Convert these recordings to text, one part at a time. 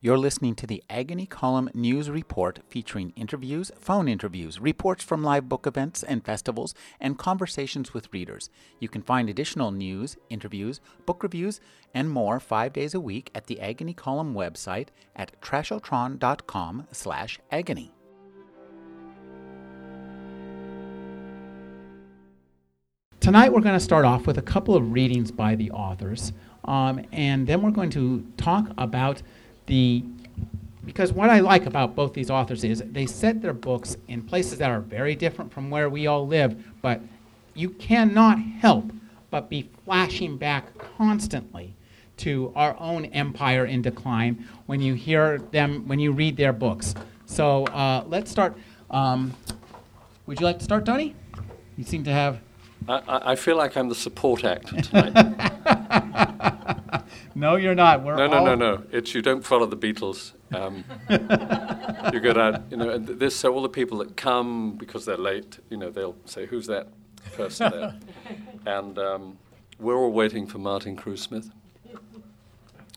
You're listening to the Agony Column News Report featuring interviews, phone interviews, reports from live book events and festivals, and conversations with readers. You can find additional news, interviews, book reviews, and more five days a week at the Agony Column website at trashotron.com slash agony. Tonight we're going to start off with a couple of readings by the authors, um, and then we're going to talk about the because what I like about both these authors is they set their books in places that are very different from where we all live, but you cannot help but be flashing back constantly to our own empire in decline when you hear them, when you read their books. So uh, let's start. Um, would you like to start, Tony? You seem to have. I, I feel like I'm the support act tonight. No, you're not. We're no, no, all no, no. It's you don't follow the Beatles. Um, you go down, you know, and this, so all the people that come because they're late, you know, they'll say, who's that person there? and um, we're all waiting for Martin Cruz-Smith.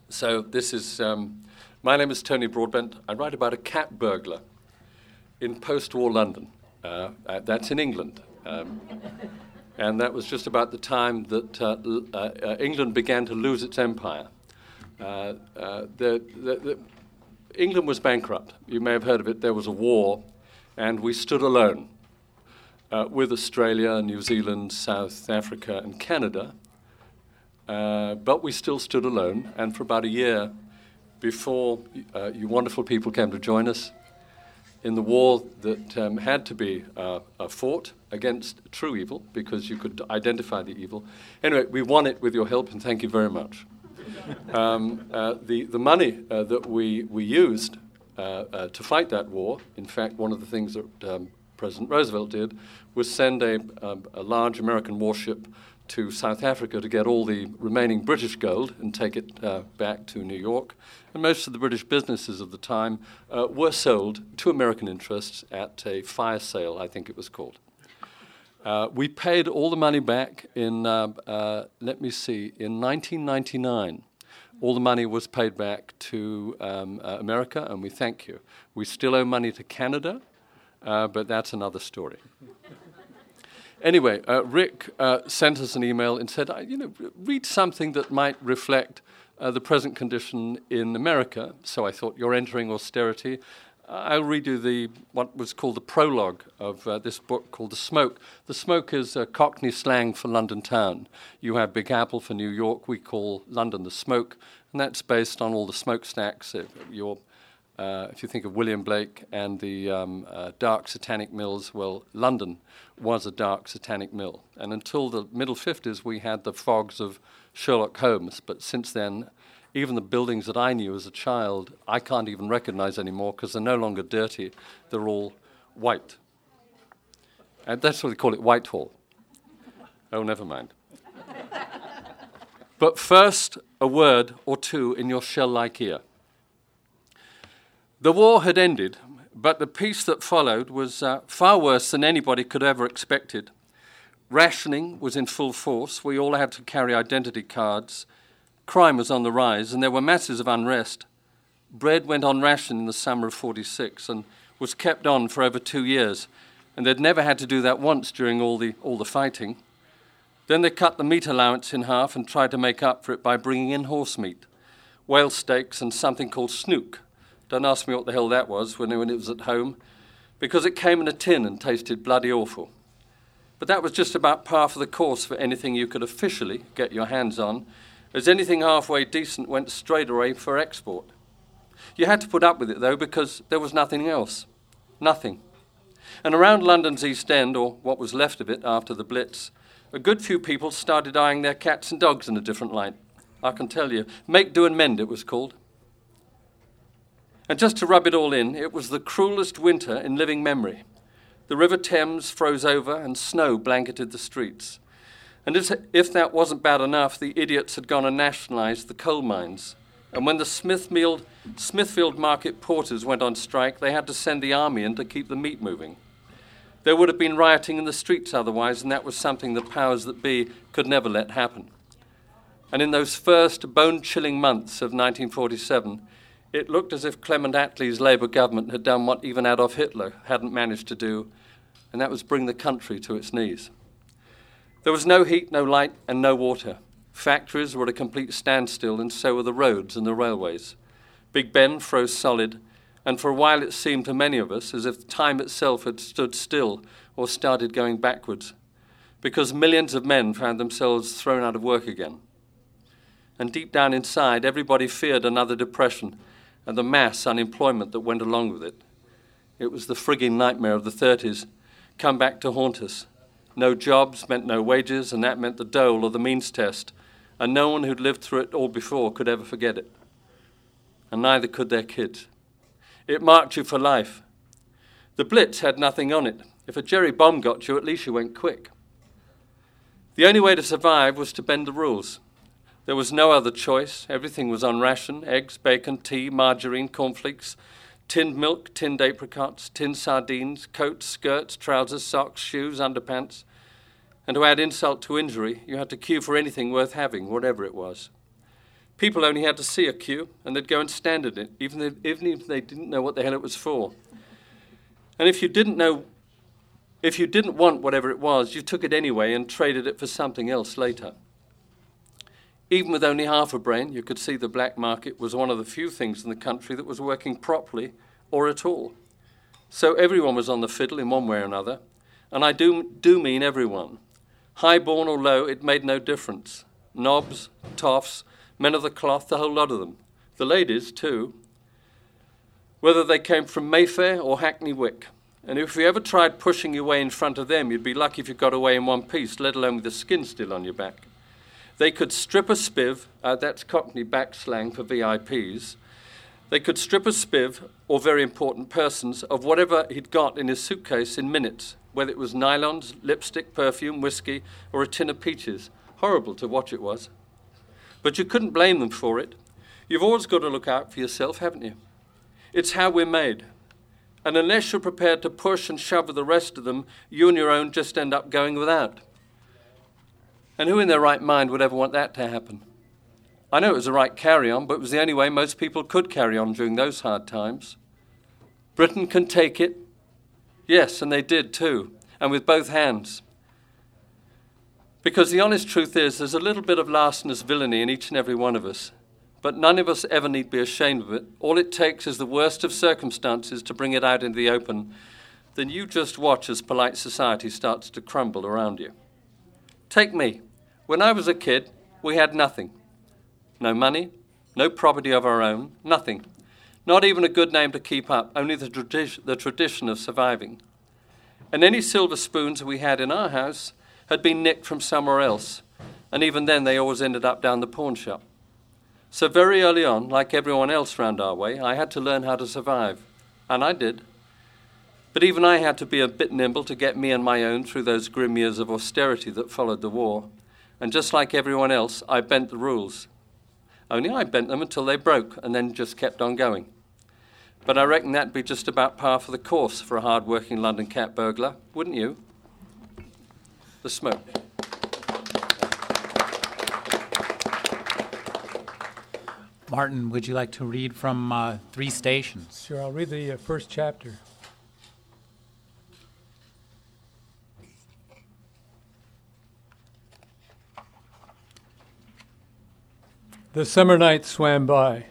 So this is, um, my name is Tony Broadbent. I write about a cat burglar in post-war London. Uh, uh, that's in England. And that was just about the time that uh, uh, uh, England began to lose its empire. Uh, uh, the, the, the, England was bankrupt. You may have heard of it. There was a war, and we stood alone uh, with Australia, New Zealand, South Africa, and Canada. But we still stood alone, and for about a year before you wonderful people came to join us in the war that um, had to be fought against true evil because you could identify the evil. Anyway, we won it with your help, and thank you very much. Um, uh, the, the money uh, that we, we used uh, uh, to fight that war, in fact, one of the things that um, President Roosevelt did was send a, um, a large American warship to South Africa to get all the remaining British gold and take it uh, back to New York. And most of the British businesses of the time uh, were sold to American interests at a fire sale, I think it was called. Uh, we paid all the money back in, uh, uh, let me see, in 1999. All the money was paid back to um, uh, America, and we thank you. We still owe money to Canada, uh, but that's another story. Anyway, Rick sent us an email and said, you know, read something that might reflect the present condition in America. So I thought, you're entering austerity. I'll read you the what was called the prologue of uh, this book called The Smoke. The Smoke is a Cockney slang for London town. You have Big Apple for New York. We call London the Smoke, and that's based on all the smokestacks. Your uh, if you think of William Blake and the um, uh, dark satanic mills, well, London was a dark satanic mill. And until the middle 50s, we had the fogs of Sherlock Holmes. But since then, even the buildings that I knew as a child, I can't even recognize anymore because they're no longer dirty, they're all white. And that's what they call it Whitehall. Oh, never mind. but first, a word or two in your shell like ear. The war had ended, but the peace that followed was uh, far worse than anybody could ever expected. Rationing was in full force. We all had to carry identity cards. Crime was on the rise, and there were masses of unrest. Bread went on ration in the summer of 46 and was kept on for over two years, and they'd never had to do that once during all the, all the fighting. Then they cut the meat allowance in half and tried to make up for it by bringing in horse meat, whale steaks, and something called snook. Don't ask me what the hell that was when, when it was at home, because it came in a tin and tasted bloody awful. But that was just about par for the course for anything you could officially get your hands on, as anything halfway decent went straight away for export. You had to put up with it, though, because there was nothing else. Nothing. And around London's East End, or what was left of it after the Blitz, a good few people started eyeing their cats and dogs in a different light. I can tell you. Make do and mend, it was called. And just to rub it all in, it was the cruelest winter in living memory. The River Thames froze over and snow blanketed the streets. And if that wasn't bad enough, the idiots had gone and nationalized the coal mines. And when the Smithfield, Smithfield market porters went on strike, they had to send the army in to keep the meat moving. There would have been rioting in the streets otherwise, and that was something the powers that be could never let happen. And in those first bone chilling months of 1947, it looked as if Clement Attlee's Labour government had done what even Adolf Hitler hadn't managed to do, and that was bring the country to its knees. There was no heat, no light, and no water. Factories were at a complete standstill, and so were the roads and the railways. Big Ben froze solid, and for a while it seemed to many of us as if time itself had stood still or started going backwards, because millions of men found themselves thrown out of work again. And deep down inside, everybody feared another depression and the mass unemployment that went along with it. It was the frigging nightmare of the 30s come back to haunt us. No jobs meant no wages, and that meant the dole or the means test, and no one who'd lived through it all before could ever forget it. And neither could their kids. It marked you for life. The Blitz had nothing on it. If a Jerry bomb got you, at least you went quick. The only way to survive was to bend the rules. There was no other choice. Everything was on ration eggs, bacon, tea, margarine, cornflakes, tinned milk, tinned apricots, tinned sardines, coats, skirts, trousers, socks, shoes, underpants. And to add insult to injury, you had to queue for anything worth having, whatever it was. People only had to see a queue, and they'd go and stand in it, even if, even if they didn't know what the hell it was for. And if you didn't know, if you didn't want whatever it was, you took it anyway and traded it for something else later. Even with only half a brain, you could see the black market was one of the few things in the country that was working properly or at all. So everyone was on the fiddle in one way or another, and I do, do mean everyone. High born or low, it made no difference. Nobs, toffs, men of the cloth, the whole lot of them. The ladies, too. Whether they came from Mayfair or Hackney Wick. And if you ever tried pushing your way in front of them, you'd be lucky if you got away in one piece, let alone with the skin still on your back. They could strip a spiv, uh, that's Cockney back slang for VIPs. They could strip a spiv, or very important persons, of whatever he'd got in his suitcase in minutes, whether it was nylons, lipstick, perfume, whiskey, or a tin of peaches. Horrible to watch it was. But you couldn't blame them for it. You've always got to look out for yourself, haven't you? It's how we're made. And unless you're prepared to push and shove with the rest of them, you and your own just end up going without. And who in their right mind would ever want that to happen? I know it was the right carry on, but it was the only way most people could carry on during those hard times. Britain can take it. Yes, and they did too, and with both hands. Because the honest truth is, there's a little bit of larcenous villainy in each and every one of us, but none of us ever need be ashamed of it. All it takes is the worst of circumstances to bring it out into the open. Then you just watch as polite society starts to crumble around you. Take me. When I was a kid, we had nothing no money, no property of our own, nothing. Not even a good name to keep up, only the, tradi- the tradition of surviving. And any silver spoons we had in our house had been nicked from somewhere else, and even then they always ended up down the pawn shop. So, very early on, like everyone else round our way, I had to learn how to survive. And I did. But even I had to be a bit nimble to get me and my own through those grim years of austerity that followed the war and just like everyone else, I bent the rules. Only I bent them until they broke and then just kept on going. But I reckon that'd be just about par for the course for a hard working London cat burglar, wouldn't you? The smoke. Martin, would you like to read from uh, Three Stations? Sure, I'll read the uh, first chapter. The summer night swam by.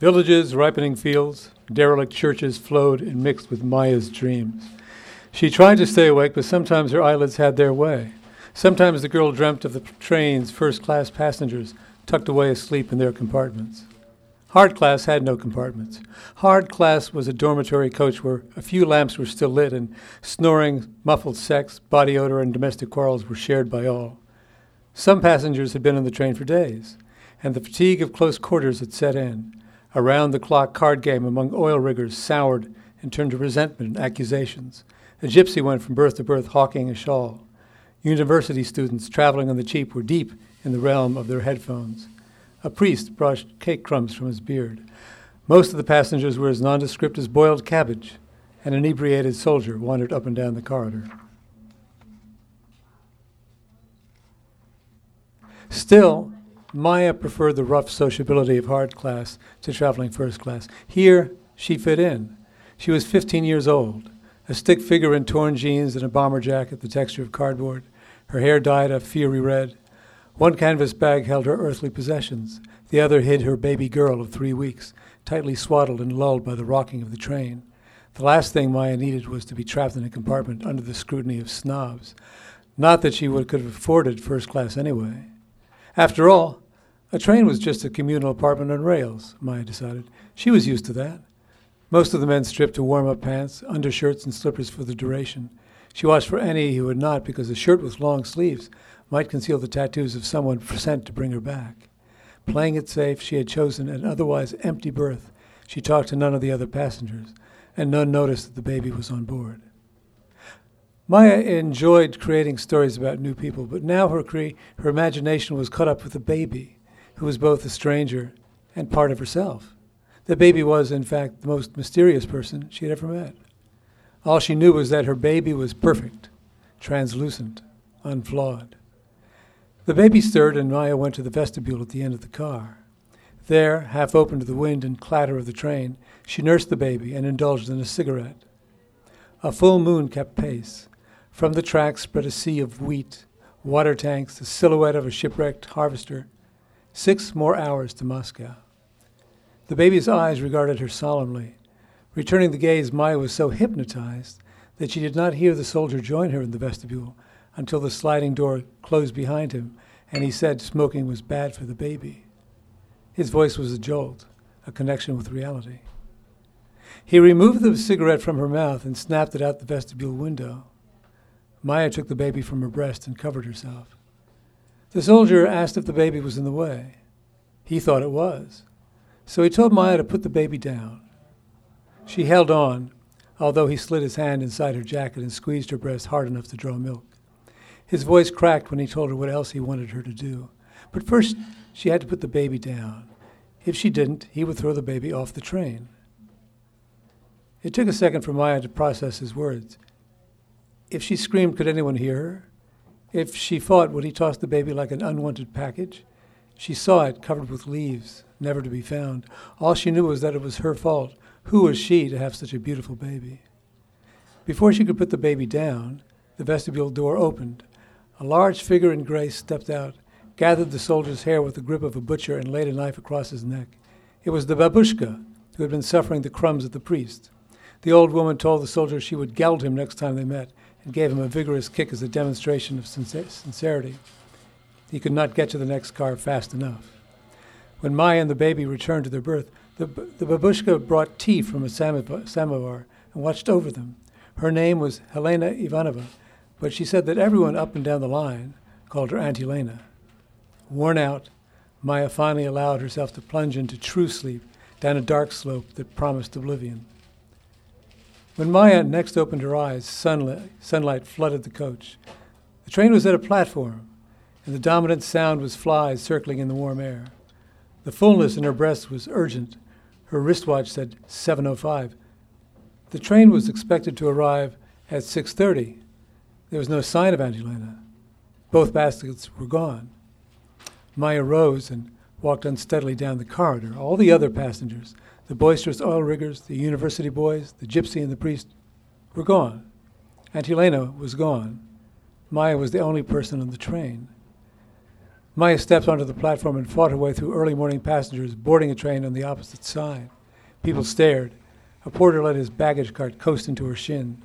Villages, ripening fields, derelict churches flowed and mixed with Maya's dreams. She tried to stay awake, but sometimes her eyelids had their way. Sometimes the girl dreamt of the train's first class passengers tucked away asleep in their compartments. Hard class had no compartments. Hard class was a dormitory coach where a few lamps were still lit and snoring, muffled sex, body odor, and domestic quarrels were shared by all. Some passengers had been on the train for days and the fatigue of close quarters had set in. A round the clock card game among oil riggers soured and turned to resentment and accusations. A gypsy went from berth to berth hawking a shawl. University students traveling on the cheap were deep in the realm of their headphones. A priest brushed cake crumbs from his beard. Most of the passengers were as nondescript as boiled cabbage. An inebriated soldier wandered up and down the corridor. Still, Maya preferred the rough sociability of hard class to traveling first class. Here, she fit in. She was 15 years old, a stick figure in torn jeans and a bomber jacket, the texture of cardboard, her hair dyed a fiery red. One canvas bag held her earthly possessions, the other hid her baby girl of three weeks, tightly swaddled and lulled by the rocking of the train. The last thing Maya needed was to be trapped in a compartment under the scrutiny of snobs. Not that she would, could have afforded first class anyway. After all, a train was just a communal apartment on rails, Maya decided. She was used to that. Most of the men stripped to warm up pants, undershirts, and slippers for the duration. She watched for any who would not, because a shirt with long sleeves might conceal the tattoos of someone sent to bring her back. Playing it safe, she had chosen an otherwise empty berth. She talked to none of the other passengers, and none noticed that the baby was on board. Maya enjoyed creating stories about new people, but now her, cre- her imagination was caught up with the baby, who was both a stranger and part of herself. The baby was, in fact, the most mysterious person she had ever met. All she knew was that her baby was perfect, translucent, unflawed. The baby stirred, and Maya went to the vestibule at the end of the car. There, half open to the wind and clatter of the train, she nursed the baby and indulged in a cigarette. A full moon kept pace. From the track spread a sea of wheat, water tanks, the silhouette of a shipwrecked harvester. Six more hours to Moscow. The baby's eyes regarded her solemnly. Returning the gaze, Maya was so hypnotized that she did not hear the soldier join her in the vestibule until the sliding door closed behind him and he said smoking was bad for the baby. His voice was a jolt, a connection with reality. He removed the cigarette from her mouth and snapped it out the vestibule window. Maya took the baby from her breast and covered herself. The soldier asked if the baby was in the way. He thought it was. So he told Maya to put the baby down. She held on, although he slid his hand inside her jacket and squeezed her breast hard enough to draw milk. His voice cracked when he told her what else he wanted her to do. But first, she had to put the baby down. If she didn't, he would throw the baby off the train. It took a second for Maya to process his words. If she screamed, could anyone hear her? If she fought, would he toss the baby like an unwanted package? She saw it covered with leaves, never to be found. All she knew was that it was her fault. Who was she to have such a beautiful baby? Before she could put the baby down, the vestibule door opened. A large figure in gray stepped out, gathered the soldier's hair with the grip of a butcher, and laid a knife across his neck. It was the babushka who had been suffering the crumbs of the priest. The old woman told the soldier she would geld him next time they met, and gave him a vigorous kick as a demonstration of sincerity. He could not get to the next car fast enough. When Maya and the baby returned to their berth, the, the babushka brought tea from a samovar and watched over them. Her name was Helena Ivanova, but she said that everyone up and down the line called her Aunt Helena. Worn out, Maya finally allowed herself to plunge into true sleep down a dark slope that promised oblivion. When Maya next opened her eyes, sunlight, sunlight flooded the coach. The train was at a platform, and the dominant sound was flies circling in the warm air. The fullness in her breast was urgent. Her wristwatch said 7:05. The train was expected to arrive at 6:30. There was no sign of Angelina. Both baskets were gone. Maya rose and walked unsteadily down the corridor. All the other passengers, the boisterous oil riggers, the university boys, the gypsy, and the priest, were gone. Aunt Helena was gone. Maya was the only person on the train. Maya stepped onto the platform and fought her way through early morning passengers boarding a train on the opposite side. People stared. A porter let his baggage cart coast into her shin.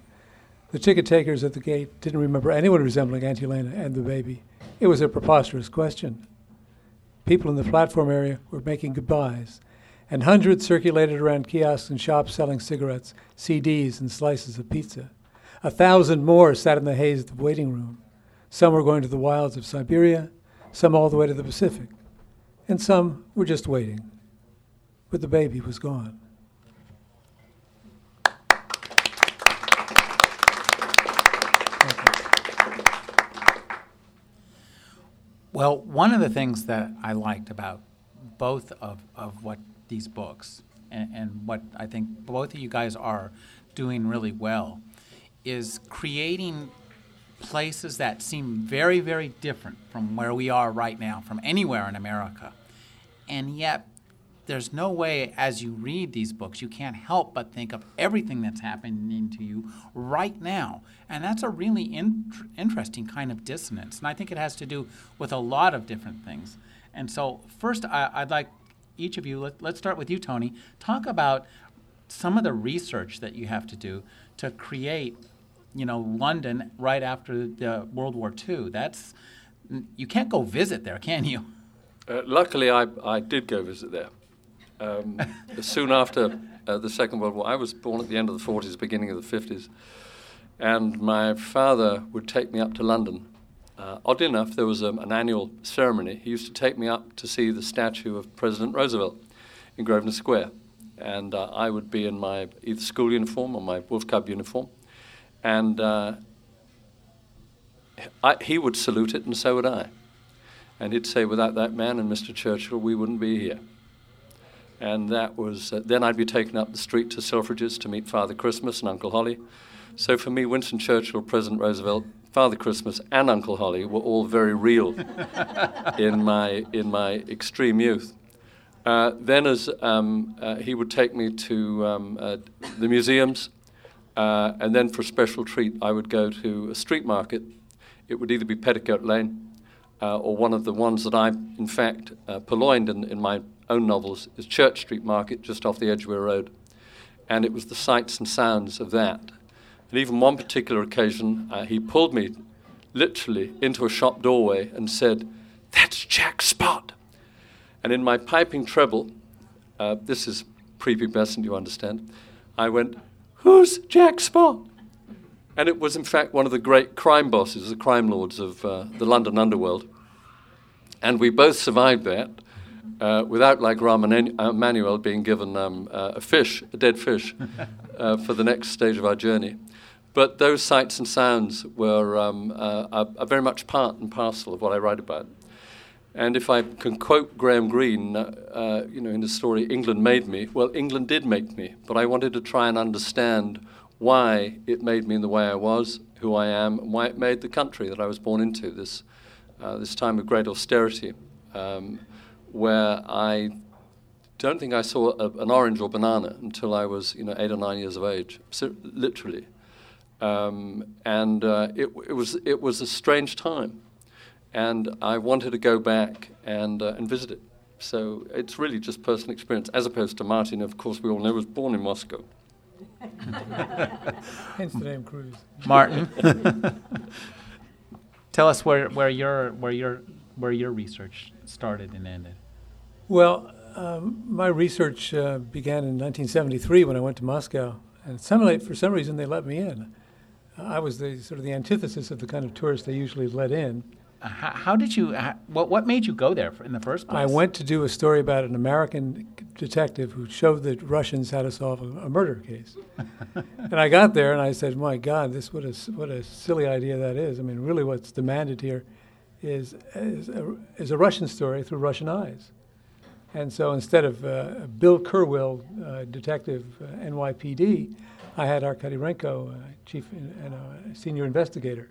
The ticket takers at the gate didn't remember anyone resembling Aunt Helena and the baby. It was a preposterous question. People in the platform area were making goodbyes, and hundreds circulated around kiosks and shops selling cigarettes, CDs, and slices of pizza. A thousand more sat in the haze of the waiting room. Some were going to the wilds of Siberia, some all the way to the Pacific, and some were just waiting. But the baby was gone. Well, one of the things that I liked about both of, of what these books and, and what I think both of you guys are doing really well is creating places that seem very, very different from where we are right now, from anywhere in America. And yet, there's no way as you read these books you can't help but think of everything that's happening to you right now. And that's a really in- interesting kind of dissonance. And i think it has to do with a lot of different things. And so first I, would like each of you let, let's start with you tony. Talk about some of the research that you have to do to create you know london right after the world war ii that's you can't go visit there can you? Uh, luckily I, I did go visit there um, soon after uh, the Second World War. I was born at the end of the 40s, beginning of the 50s, and my father would take me up to London. Uh, enough, there was um, an annual ceremony. He used to take me up to see the statue of President Roosevelt in Grosvenor Square, and uh, I would be in my either school uniform or my Wolf Cub uniform, and uh, I, he would salute it, and so would I. And he'd say, without that man and Mr. Churchill, we wouldn't be here and that was uh, then I'd be taken up the street to Selfridges to meet Father Christmas and Uncle Holly. So for me, Winston Churchill, President Roosevelt, Father Christmas, and Uncle Holly were all very real in my in my extreme youth. Uh, then, as um, uh, he would take me to um, uh, the museums, uh, and then for a special treat, I would go to a street market. It would either be Petticoat Lane uh, or one of the ones that I, in fact, purloined in, in my own novels is Church Street Market, just off the Edgware Road. And it was the sights and sounds of that. And even one particular occasion, uh, he pulled me literally into a shop doorway and said, That's Jack Spot. And in my piping treble, uh, this is prepubescent, you understand, I went, Who's Jack Spot? And it was, in fact, one of the great crime bosses, the crime lords of uh, the London underworld. And we both survived that uh, without, like uh, being given um, uh, a fish, a dead fish, uh, for the next stage of our journey. But those sights and sounds were um, uh, are, are, very much part and parcel of what I write about. And if I can quote Graham Greene, uh, you know, in the story "England Made Me," well, England did make me, but I wanted to try and understand why it made me in the way I was, who I am, and why it made the country that I was born into. This this time of great austerity. Um, where I don't think I saw a, an orange or banana until I was, you know, eight or nine years of age, so, literally. Um, and uh, it, it, was, it was a strange time. And I wanted to go back and, uh, and visit it. So it's really just personal experience, as opposed to Martin, of course, we all know, was born in Moscow. Hence the name Cruz. Martin, tell us where, where, your, where, your, where your research started and ended. Well, um, my research uh, began in 1973 when I went to Moscow, and some, for some reason they let me in. I was the sort of the antithesis of the kind of tourist they usually let in. Uh, how, how, did you? How, what what made you go there in the first place? I went to do a story about an American detective who showed the Russians how to solve a, a murder case. and I got there and I said, "My God, this what a what a silly idea that is. I mean, really, what's demanded here is is a, is a Russian story through Russian eyes." And so instead of uh, Bill Kerwill, uh, detective, uh, NYPD, I had Arkady uh, chief and uh, senior investigator.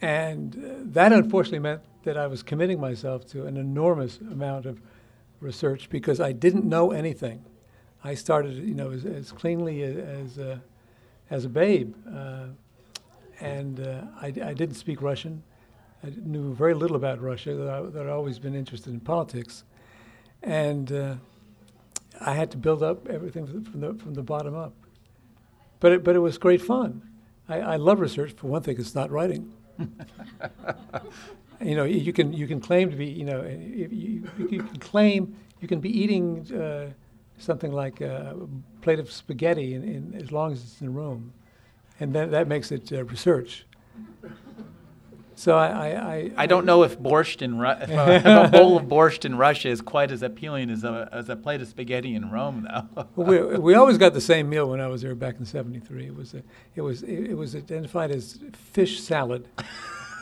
And uh, that unfortunately meant that I was committing myself to an enormous amount of research because I didn't know anything. I started, you know, as, as cleanly as, as, as a babe. and I, I, didn't speak Russian. I knew very little about Russia, that, I, that I'd always been interested in politics and uh, I had to build up everything from the from the bottom up. But it, but it was great fun. I, I love research. For one thing, it's not writing. you know, you can you can claim to be you know you, you, you can claim you can be eating uh, something like a plate of spaghetti in, in, as long as it's in Rome, and that that makes it uh, research. So I, I, I, I don't know if borscht in Ru- if, a, if a bowl of borscht in Russia is quite as appealing as a, as a plate of spaghetti in Rome, though. well, we, we always got the same meal when I was there back in '73. It was a, it was it, was identified as fish salad,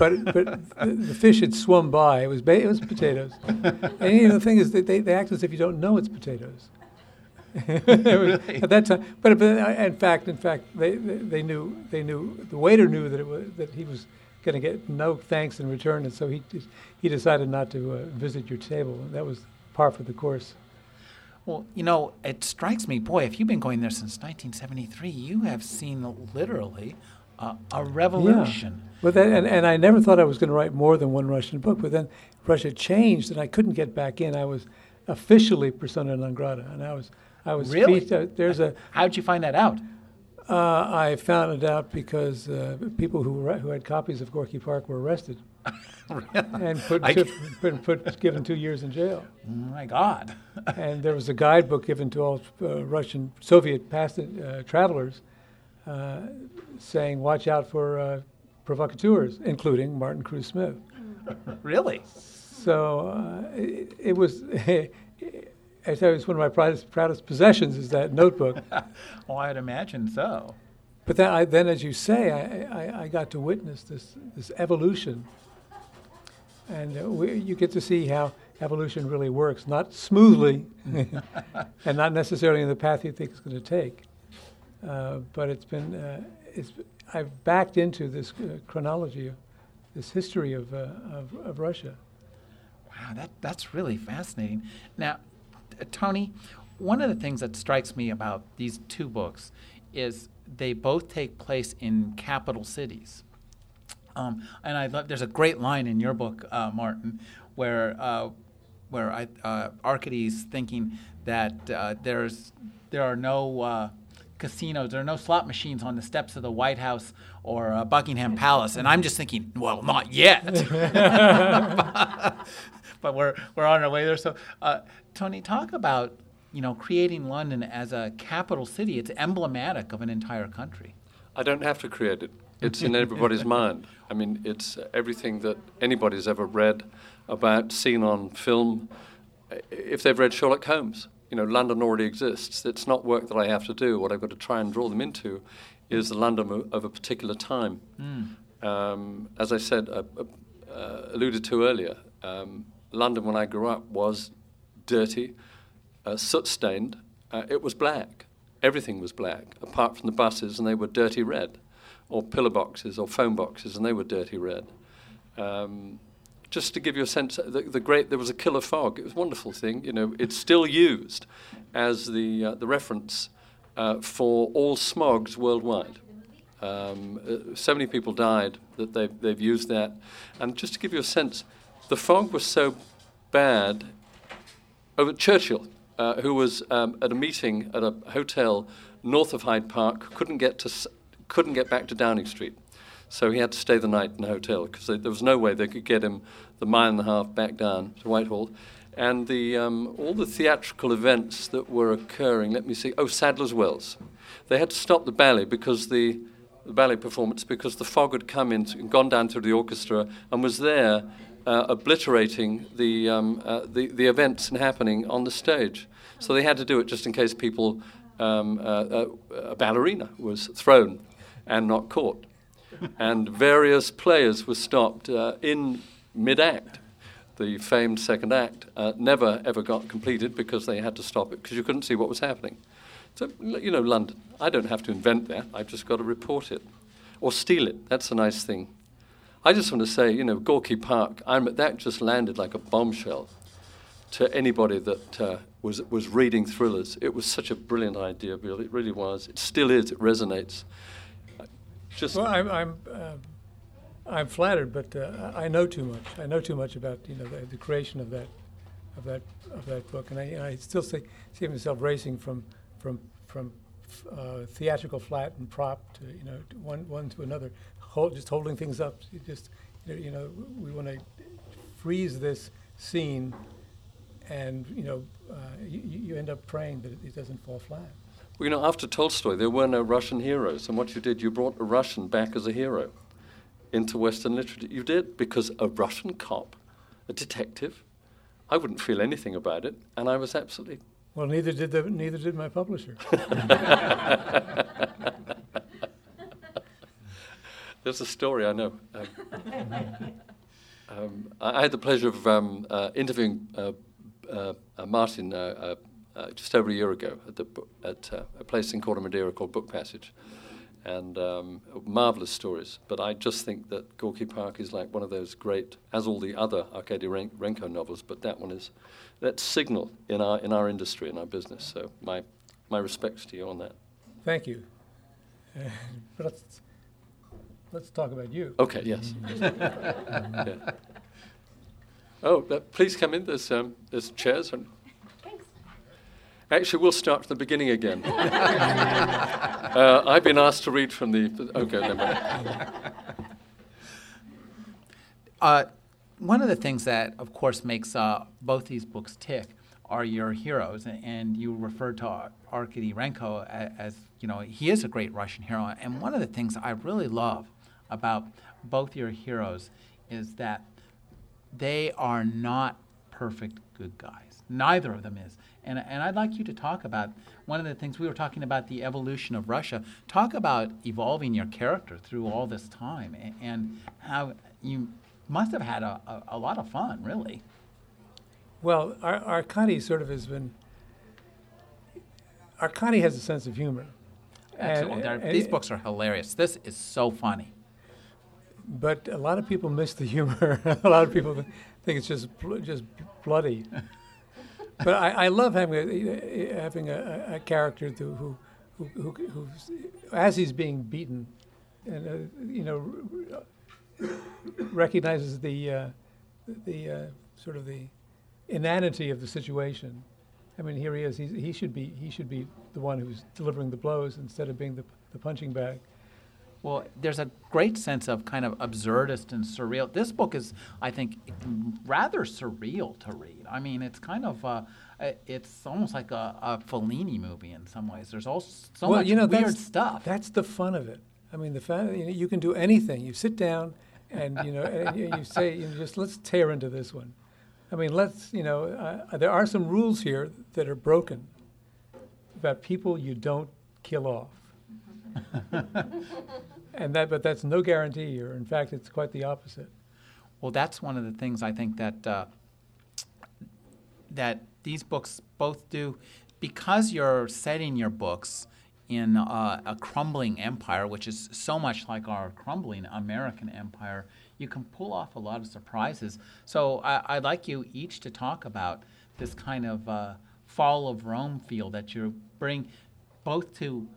but but the, the, fish had swum by. It was ba- it was potatoes, and you know the thing is they, they act as if you don't know it's potatoes. really? At that time, but, but uh, in fact, in fact, they, they, they knew they knew the waiter knew that it was that he was going to get no thanks in return, and so he he decided not to uh, visit your table. That was par for the course. Well, you know, it strikes me, boy, if you've been going there since 1973, you have seen literally uh, a revolution. Yeah. But then, and, and I never thought I was going to write more than one Russian book, but then Russia changed, and I couldn't get back in. I was officially persona non grata, and I was I was really. Feast, uh, there's a. How'd you find that out? Uh, I found it out because uh, people who who had copies of Gorky Park were arrested and put, to, put, put, given two years in jail. Oh my God! and there was a guidebook given to all uh, Russian Soviet past uh, travelers, uh, saying, "Watch out for uh, provocateurs, including Martin Cruz Smith." really? So it, it was. I tell you, it's one of my proudest, proudest possessions is that notebook. well, I'd imagine so. But then, I, then as you say, I, I, I, got to witness this, this evolution. And uh, we, you get to see how evolution really works, not smoothly and not necessarily in the path you think it's going to take. Uh, but it's been, uh, it's, I've backed into this uh, chronology, of, this history of, uh, of, of Russia. Wow, that, that's really fascinating. Now, Tony, one of the things that strikes me about these two books is they both take place in capital cities. Um, and I love, there's a great line in your book, uh, Martin, where uh, where I, uh, Arkady's thinking that uh, there's there are no uh, casinos, there are no slot machines on the steps of the White House or uh, Buckingham Palace, and I'm just thinking, well, not yet. but we're we're on our way there. So Tony, talk about you know creating London as a capital city. It's emblematic of an entire country. I don't have to create it. It's in everybody's mind. I mean, it's everything that anybody's ever read about, seen on film. If they've read Sherlock Holmes, you know, London already exists. It's not work that I have to do. What I've got to try and draw them into is the London of a particular time. Mm. Um, as I said, uh, uh, alluded to earlier, um, London when I grew up was dirty, uh, soot stained. Uh, it was black. Everything was black, apart from the buses, and they were dirty red, or pillar boxes or phone boxes, and they were dirty red. Um, just to give you a sense, the, the, great there was a killer fog. It was a wonderful thing. You know, it's still used as the uh, the reference uh, for all smogs worldwide. Um, uh, so many people died that they've, they've used that. And just to give you a sense, the fog was so bad over Churchill, uh, who was um, at a meeting at a hotel north of Hyde Park, couldn't get to couldn't get back to Downing Street, so he had to stay the night in a hotel because there was no way they could get him the mile and a half back down to Whitehall. And the, um, all the theatrical events that were occurring, let me see, oh, Sadler's Wells. They had to stop the ballet because the, the ballet performance because the fog had come in and gone down through the orchestra and was there uh, obliterating the, um, uh, the, the events and happening on the stage. So they had to do it just in case people, um, uh, uh a ballerina was thrown and not caught. and various players were stopped uh, in mid act. The famed second act uh, never ever got completed because they had to stop it because you couldn't see what was happening. So, you know, London, I don't have to invent that, I've just got to report it. Or steal it, that's a nice thing. I just want to say, you know, Gorky Park, I'm, that just landed like a bombshell to anybody that uh, was, was reading thrillers. It was such a brilliant idea, really, it really was. It still is, it resonates. Just well, I'm, I'm, uh, I'm flattered, but uh, I know too much. I know too much about you know the, the creation of that, of that, of that book, and I, I still see, see myself racing from, from, from uh, theatrical flat and prop to you know one, one to another hold, just holding things up. You just, you know, we want to freeze this scene, and you know, uh, you, you, end up praying that it, doesn't fall flat. Well, you know, after Tolstoy, there were no Russian heroes, and what you did, you brought a Russian back as a hero into Western literature. You did because a Russian cop, a detective, I wouldn't feel anything about it, and I was absolutely. Well, neither did the, neither did my publisher. There's a story I know. Um, um, I, had the pleasure of um, uh, interviewing uh, uh, uh Martin uh, uh, just over a year ago at, the, at a place in Corte Madera called Book Passage. and um, marvelous stories. But I just think that Gorky Park is like one of those great, as all the other Arkady Ren- Renko novels, but that one is that signal in our in our industry in our business. So my my respects to you on that. Thank you. let's, let's talk about you. Okay. Yes. yeah. Oh, uh, please come in. There's um, there's chairs and. Actually, we'll start from the beginning again. uh, I've been asked to read from the. Okay, never mind. Uh, one of the things that, of course, makes uh, both these books tick are your heroes, and you refer to Arkady Renko as, as, you know, he is a great Russian hero. And one of the things I really love about both your heroes is that they are not perfect good guys. Neither of them is. And, and I'd like you to talk about one of the things we were talking about the evolution of Russia. Talk about evolving your character through all this time and, and how you must have had a, a, a lot of fun, really. Well, Ar- Arkady sort of has been. Arkady has a sense of humor. Excellent. And- and- these books are hilarious. This is so funny. But a lot of people miss the humor. a lot of people think it's just just bloody. but I, I love having a, having a, a character who, who, who, who, as he's being beaten, and uh, you know, recognizes the uh, the uh, sort of the inanity of the situation. I mean, here he is. He's, he should be he should be the one who's delivering the blows instead of being the, the punching bag. Well, there's a great sense of kind of absurdist and surreal. This book is, I think, rather surreal to read. I mean, it's kind of, uh, uh, it's almost like a, a Fellini movie in some ways. There's all so well, much you know, weird that's, stuff. That's the fun of it. I mean, the fun, you, know, you can do anything. You sit down and, you know, and you, you say, you know, just let's tear into this one. I mean, let's, you know, uh, there are some rules here that are broken about people you don't kill off. and that, but that's no guarantee, or in fact, it's quite the opposite. Well, that's one of the things I think that uh, that these books both do, because you're setting your books in uh, a crumbling empire, which is so much like our crumbling American empire. You can pull off a lot of surprises. So I, I'd like you each to talk about this kind of uh, fall of Rome feel that you bring both to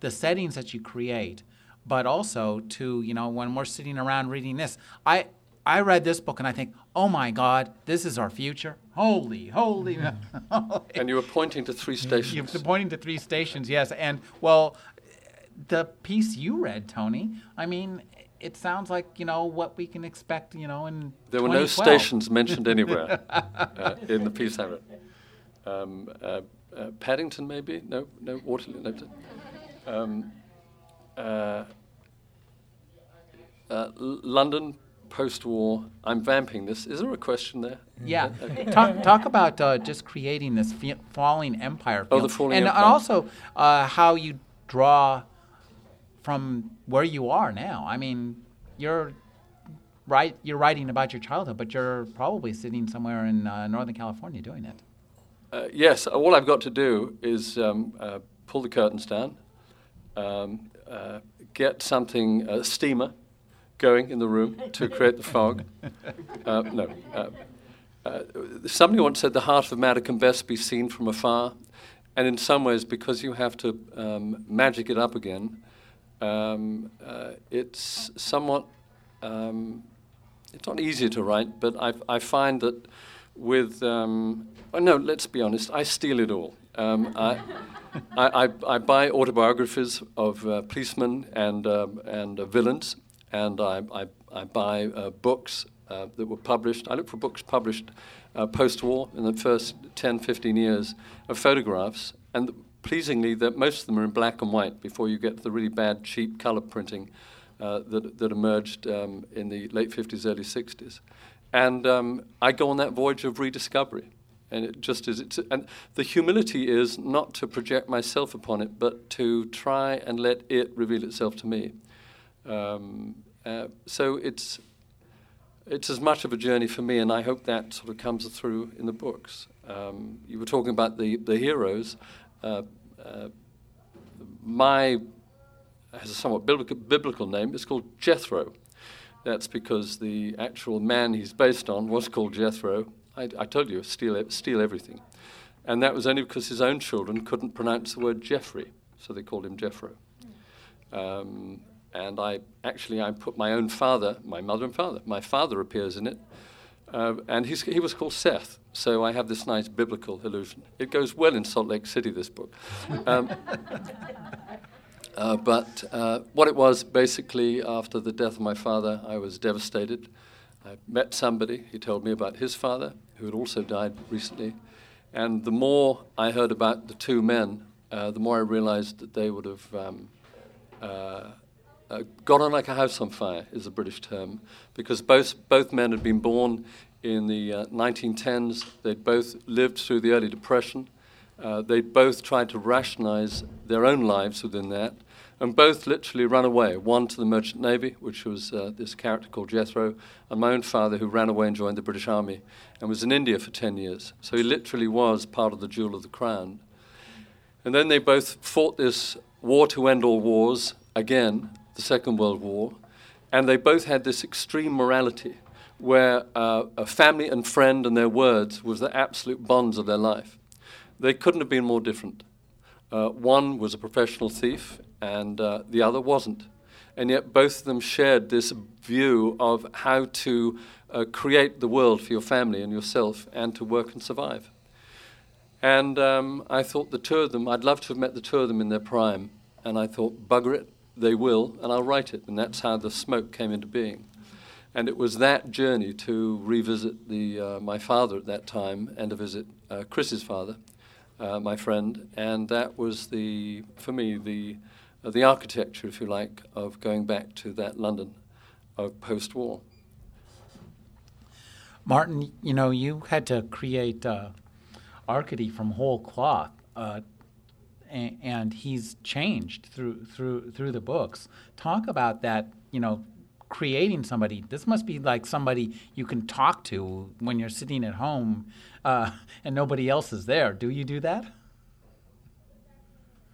the settings that you create, but also to you know when we're sitting around reading this. I I read this book and I think, oh my God, this is our future. Holy, holy. And you were pointing to three stations. You're pointing to three stations, yes. And well, the piece you read, Tony. I mean, it sounds like you know what we can expect. You know, in There were no stations mentioned anywhere uh, in the piece I read. Um, uh, uh, Paddington, maybe? No, no, Waterloo. No. Um, uh, uh, London, post-war. I'm vamping this. Is there a question there? Yeah, Okay. talk talk about uh, just creating this fe- falling empire. Oh, the falling and empire. also uh, how you draw from where you are now. I mean, you're right. You're writing about your childhood, but you're probably sitting somewhere in uh, Northern California doing it. Uh, yes, all I've got to do is um, uh, pull the curtains down, um, uh, get something, a steamer, going in the room to create the fog. Uh, no. Uh, uh, somebody once said the heart of matter can best be seen from afar, and in some ways, because you have to um, magic it up again, um, uh, it's somewhat. Um, it's not easy to write, but I, I find that with um, oh no, let's be honest, I steal it all. Um, I, I, I, buy autobiographies of uh, policemen and um, and uh, villains, and I, I, I buy uh, books uh, that were published. I look for books published uh, post-war in the first 10, 15 years of photographs, and pleasingly, that most of them are in black and white before you get to the really bad, cheap color printing uh, that, that emerged um, in the late 50s, early 60s. And um, I go on that voyage of rediscovery. And it just is. It's, and the humility is not to project myself upon it, but to try and let it reveal itself to me. Um, uh, so it's it's as much of a journey for me, and I hope that sort of comes through in the books. Um, you were talking about the the heroes. Uh, uh, my has a somewhat biblical, biblical name. It's called Jethro. That's because the actual man he's based on was called Jethro. I, I told you, steal, steal everything. And that was only because his own children couldn't pronounce the word Jeffrey, so they called him Jeffro. Um, and I actually I put my own father, my mother and father. My father appears in it, uh, and he was called Seth. So I have this nice biblical illusion. It goes well in Salt Lake City. This book. Um, uh, but uh, what it was basically after the death of my father, I was devastated. I met somebody. He told me about his father, who had also died recently. And the more I heard about the two men, uh, the more I realized that they would have um, uh, uh, got on like a house on fire, is a British term, because both, both men had been born in the 1910s. They'd both lived through the early Depression. Uh, they both tried to rationalize their own lives within that, and both literally ran away. One to the Merchant Navy, which was uh, this character called Jethro, and my own father, who ran away and joined the British Army and was in India for 10 years. So he literally was part of the Jewel of the Crown. And then they both fought this war to end all wars again, the Second World War, and they both had this extreme morality where uh, a family and friend and their words was the absolute bonds of their life. They couldn't have been more different. Uh, one was a professional thief, and uh, the other wasn't. And yet, both of them shared this view of how to uh, create the world for your family and yourself and to work and survive. And um, I thought the two of them, I'd love to have met the two of them in their prime. And I thought, bugger it, they will, and I'll write it. And that's how the smoke came into being. And it was that journey to revisit the, uh, my father at that time and to visit uh, Chris's father uh, my friend, and that was the, for me, the, the architecture, if you like, of going back to that London of post-war. Martin, you know, you had to create uh, Arkady from whole cloth, uh, and, and he's changed through through through the books. Talk about that, you know, creating somebody. This must be like somebody you can talk to when you're sitting at home uh, and nobody else is there. Do you do that?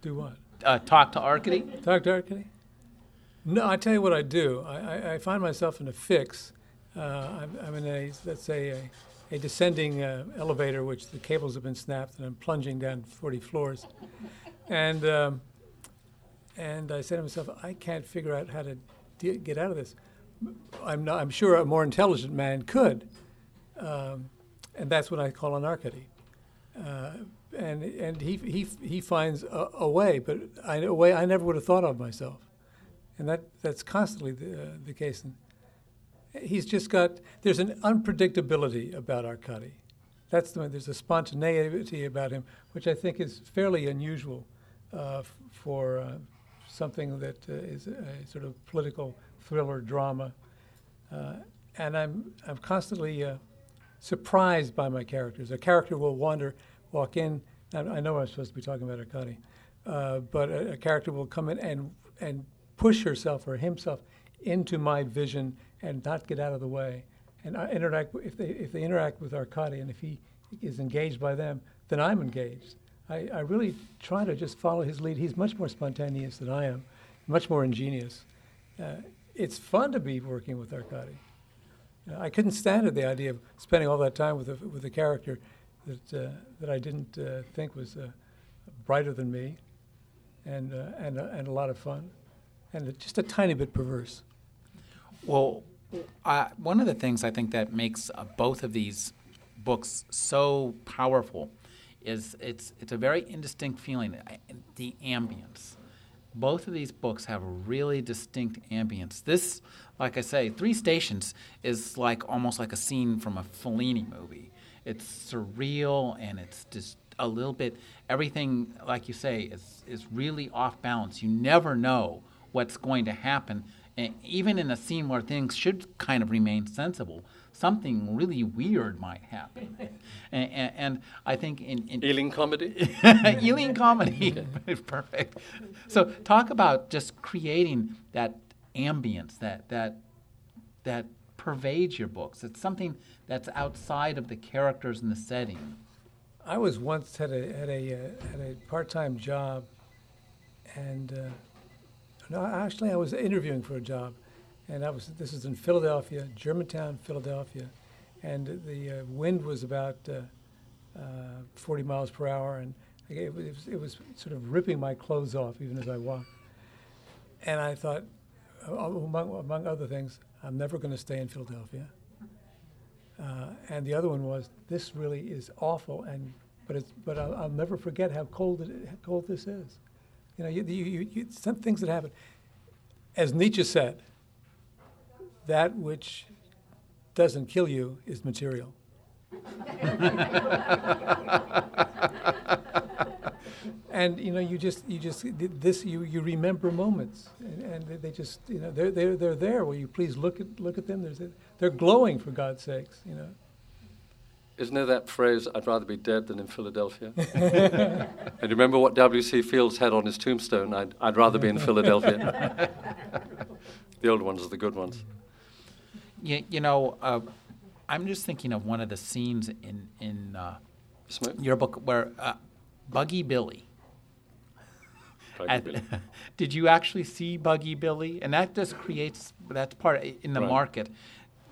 Do what? Uh, talk to Arkady? Talk to Arkady? No, I tell you what I do. I, I, I find myself in a fix. Uh, I'm, I'm, in a, let's say, a, a descending uh, elevator, which the cables have been snapped, and I'm plunging down 40 floors. And, um, and I say to myself, I can't figure out how to de- get out of this. I'm, not, I'm sure a more intelligent man could. Um, and that's what I call an Arkady. Uh, and and he, he, he finds a, a, way, but I, a way I never would have thought of myself. And that, that's constantly the, uh, the case. And he's just got, there's an unpredictability about Arkady. That's the there's a spontaneity about him, which I think is fairly unusual uh, f- for uh, something that uh, is a sort of political thriller drama. Uh, and I'm, I'm constantly uh, surprised by my characters. A character will wander, walk in. I know I'm supposed to be talking about Arkady, uh, but a, a, character will come in and and push herself or himself into my vision and not get out of the way. And I interact if they if they interact with Arkady and if he is engaged by them, then I'm engaged. I, I really try to just follow his lead. He's much more spontaneous than I am, much more ingenious. Uh, it's fun to be working with Arkady. I couldn't stand it, the idea of spending all that time with a, with a character that, uh, that I didn't uh, think was uh, brighter than me and, uh, and, uh, and a lot of fun and just a tiny bit perverse. Well, one of the things I think that makes both of these books so powerful is it's, it's a very indistinct feeling, the ambience both of these books have a really distinct ambience. This, like I say, Three Stations is like almost like a scene from a Fellini movie. It's surreal and it's just a little bit everything, like you say, is is really off balance. You never know what's going to happen, and even in a scene where things should kind of remain sensible something really weird might happen. and, and, and, I think in, in Ealing comedy, Ealing comedy, perfect. So talk about just creating that ambience that that that pervades your books. It's something that's outside of the characters and the setting. I was once at a at a uh, at a part time job, and uh, No, actually, I was interviewing for a job, and I was. This is in Philadelphia, Germantown, Philadelphia, and the uh, wind was about uh, uh, 40 miles per hour, and it was, it was sort of ripping my clothes off even as I walked. And I thought, among, among other things, I'm never going to stay in Philadelphia. Uh, and the other one was, this really is awful, and but it's but I'll, I'll never forget how cold it, how cold this is. You know, you, you, you, some things that happen. As Nietzsche said, that which doesn't kill you is material. and you know, you just you just this you you remember moments, and, and they just you know they're they're they're there. Will you please look at look at them? There's a, they're glowing for God's sakes, you know. Isn't there that phrase, I'd rather be dead than in Philadelphia? and you remember what W.C. Fields had on his tombstone? I'd, I'd rather be in Philadelphia. the old ones are the good ones. You, you know, uh, I'm just thinking of one of the scenes in, in uh, your book where uh, Buggy Billy. Did you actually see Buggy Billy? And that just creates, that's part in the Right. market.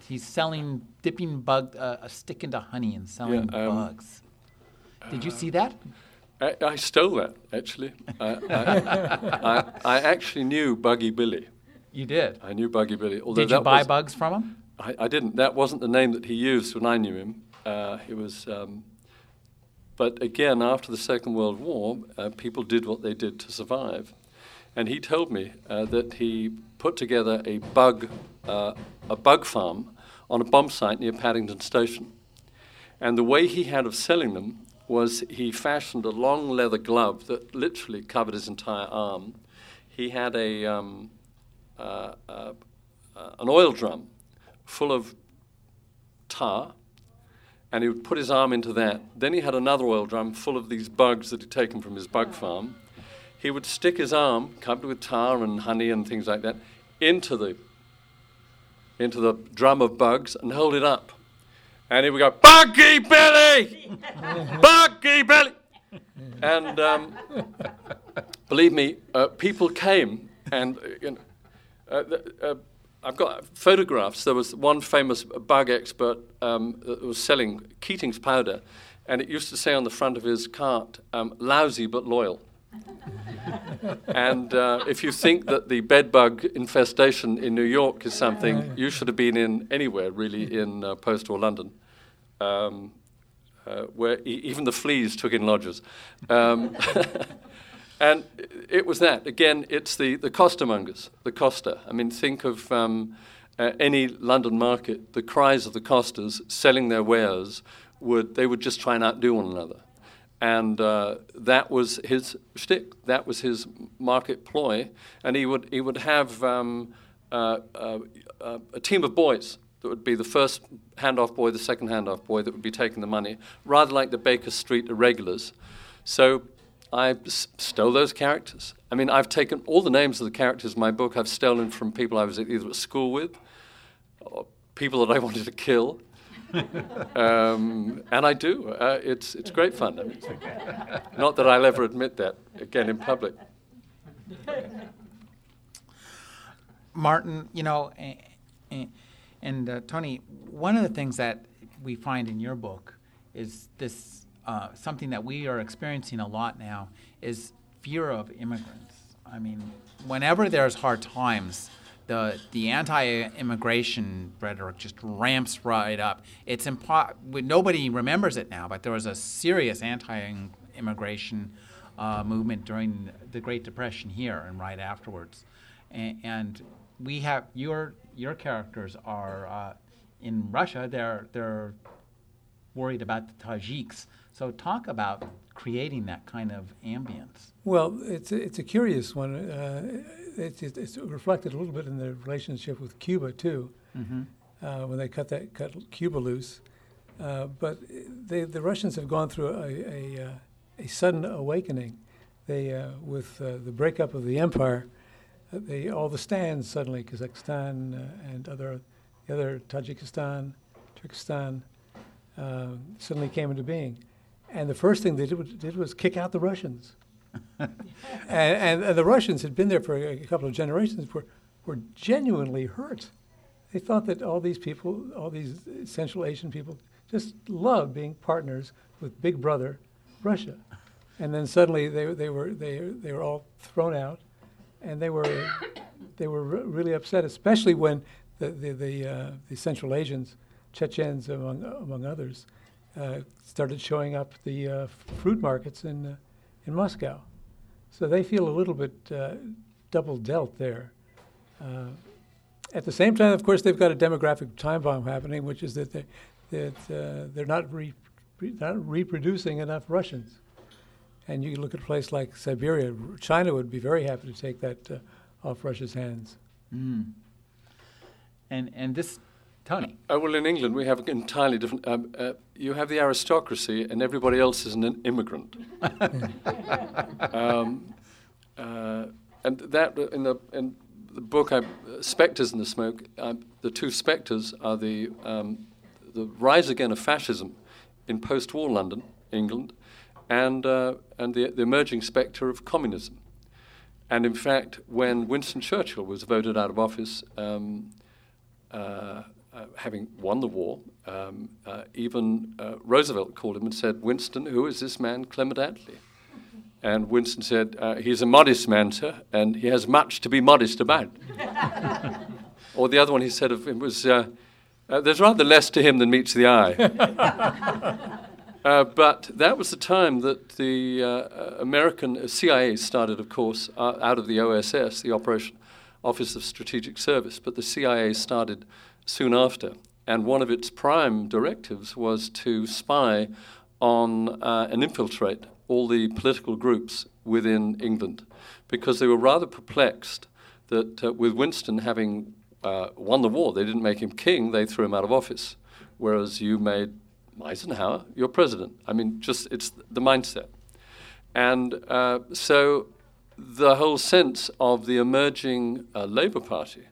He's selling, dipping bug, uh, a stick into honey and selling Yeah, um, bugs. Did you see that? I, I stole that, actually. I, I, I, actually knew Buggy Billy. You did. I knew Buggy Billy. Although Did you buy was- bugs from him? I, I didn't. That wasn't the name that he used when I knew him. Uh, it was. Um, but again, after the Second World War, uh, people did what they did to survive, and he told me uh, that he put together a bug, uh, a bug farm on a bomb site near Paddington Station, and the way he had of selling them was he fashioned a long leather glove that literally covered his entire arm. He had a um, uh, uh, uh, an oil drum full of tar, and he would put his arm into that. Then he had another oil drum full of these bugs that he'd taken from his bug farm. He would stick his arm, covered with tar and honey and things like that, into the into the drum of bugs and hold it up. And he would go, Buggy Billy! Buggy Billy! And um, believe me, uh, people came and, uh, you know, uh, uh, I've got photographs. There was one famous bug expert um, that was selling Keating's powder, and it used to say on the front of his cart, um, lousy but loyal. and uh, if you think that the bedbug infestation in New York is something you should have been in anywhere, really, in uh, post or London, um, uh, where e- even the fleas took in lodgers. And it was that. Again, it's the, the costermongers, the coster. I mean, think of um, uh, any London market, the cries of the costers selling their wares, would, they would just try and outdo one another. And uh, that was his shtick. That was his market ploy. And he would, he would have um, uh, uh, uh, a team of boys that would be the first handoff boy, the second handoff boy that would be taking the money, rather like the Baker Street irregulars. So I s- stole those characters. I mean, I've taken all the names of the characters in my book, I've stolen from people I was either at school with, or people that I wanted to kill. um, and I do. Uh, it's, it's great fun. I mean, not that I'll ever admit that again in public. Martin, you know, a- a- and uh, Tony, one of the things that we find in your book is this uh, something that we are experiencing a lot now is fear of immigrants. I mean, whenever there's hard times, the the anti-immigration rhetoric just ramps right up. It's impo- nobody remembers it now, but there was a serious anti-immigration uh, movement during the Great Depression here and right afterwards, A- and we have your your characters are uh, in Russia. They're they're worried about the Tajiks. So talk about creating that kind of ambience. Well, it's a, it's a curious one. Uh, it's, it's reflected a little bit in the relationship with Cuba too, Mm-hmm. uh, when they cut that cut Cuba loose. Uh, but they, the Russians have gone through a a, uh, a sudden awakening. They uh, with uh, the breakup of the empire, they all the stands suddenly Kazakhstan and other the other Tajikistan, Turkestan uh, suddenly came into being. And the first thing they did, did was kick out the Russians. and, and, and the Russians had been there for a couple of generations. Were were genuinely hurt. They thought that all these people, all these Central Asian people, just loved being partners with Big Brother, Russia. And then suddenly they, they, were, they, they were all thrown out, and they were, they were re- really upset, especially when the, the, the, uh, the Central Asians, Chechens among, among others, uh, started showing up the uh, fruit markets in, uh, in Moscow. So they feel a little bit uh, double dealt there. Uh, at the same time, of course, they've got a demographic time bomb happening, which is that, they, that uh, they're not, re, not reproducing enough Russians. And you look at a place like Siberia, China would be very happy to take that off Russia's hands. Mm. And, and this, Tony. Uh, well, in England, we have entirely different. Um, uh, you have the aristocracy, and everybody else is an immigrant. um, uh, and that, in the, in the book, I, Spectres in the Smoke, uh, the two spectres are the, um, the rise again of fascism in post war London, England, and, uh, and the, the emerging spectre of communism. And in fact, when Winston Churchill was voted out of office, um, uh, uh, having won the war, um, uh, even uh, Roosevelt called him and said, Winston, who is this man, Clement Attlee? And Winston said, uh, He's a modest man, sir, and he has much to be modest about. or the other one he said of him was, uh, uh, There's rather less to him than meets the eye. Uh, but that was the time that the uh, American CIA started, of course, uh, out of the OSS, the Operation Office of Strategic Service, but the CIA started soon after. And one of its prime directives was to spy on and infiltrate all the political groups within England because they were rather perplexed that uh, with Winston having uh, won the war, they didn't make him king, they threw him out of office. Whereas you made Eisenhower your president. I mean, just it's the mindset. And uh, so the whole sense of the emerging uh, Labour Party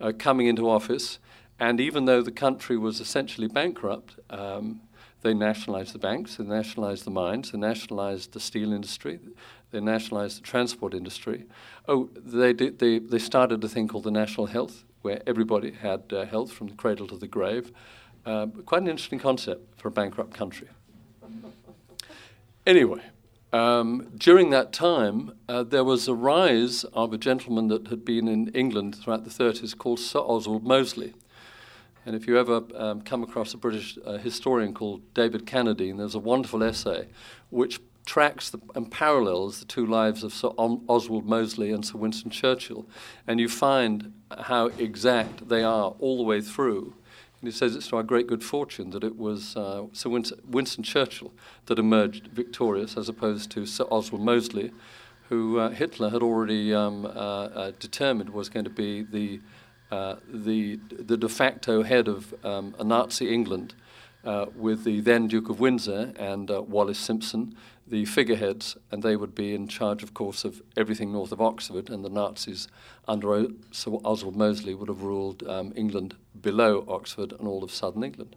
uh, coming into office, and even though the country was essentially bankrupt, um, they nationalized the banks, they nationalized the mines, they nationalized the steel industry, they nationalized the transport industry. Oh, they, did, they, they started a thing called the National Health, where everybody had uh, health from the cradle to the grave. Uh, quite an interesting concept for a bankrupt country. Anyway, um, during that time, uh, there was a rise of a gentleman that had been in England throughout the 30s called Sir Oswald Mosley. And if you ever um, come across a British uh, historian called David Cannadine, there's a wonderful essay which tracks the, and parallels the two lives of Sir Oswald Mosley and Sir Winston Churchill. And you find how exact they are all the way through. And he says it's to our great good fortune that it was uh, Sir Winston, Winston, Churchill that emerged victorious as opposed to Sir Oswald Mosley, who uh, Hitler had already um, uh, uh determined was going to be the uh, the, the de facto head of um, a Nazi England uh, with the then Duke of Windsor and uh, Wallis Simpson, the figureheads, and they would be in charge, of course, of everything north of Oxford, and the Nazis under o- Sir Oswald Mosley would have ruled um, England below Oxford and all of southern England.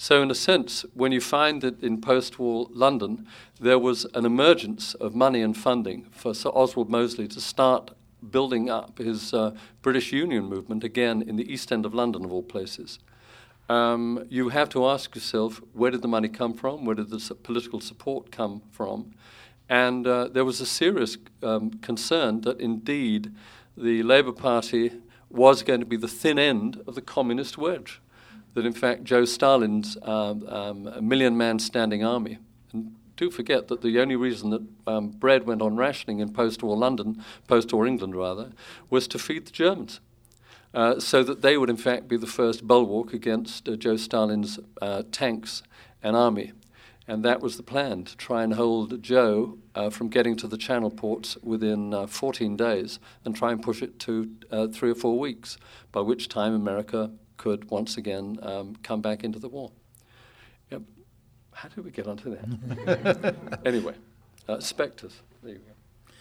So, in a sense, when you find that in post war London there was an emergence of money and funding for Sir Oswald Mosley to start building up his uh, British Union movement again in the East End of London, of all places. Um, you have to ask yourself where did the money come from? Where did the su- political support come from? And uh, there was a serious um, concern that indeed the Labour Party was going to be the thin end of the communist wedge. That in fact Joe Stalin's um, um million man standing army, do forget that the only reason that um, bread went on rationing in post-war London, post-war England rather, was to feed the Germans. Uh, so that they would in fact be the first bulwark against uh, Joe Stalin's uh, tanks and army. And that was the plan, to try and hold Joe uh, from getting to the channel ports within uh, 14 days and try and push it to uh, three or four weeks, by which time America could once again um, come back into the war. How did we get onto that? anyway, uh, spectres. There you go.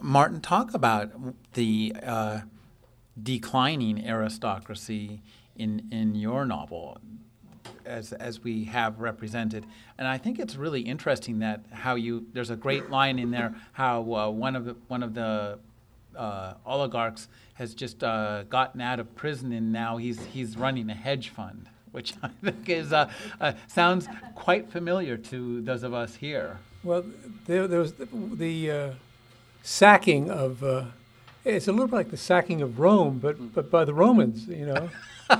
Martin, talk about the uh, declining aristocracy in in your novel. as as we have represented. And I think it's really interesting that how you there's a great line in there how uh, one of the one of the uh, oligarchs has just uh, gotten out of prison and now he's he's running a hedge fund, which I think is uh, uh, sounds quite familiar to those of us here. Well, there, there was the, the uh, sacking of. Uh, it's a little bit like the sacking of Rome, but but by the Romans, you know.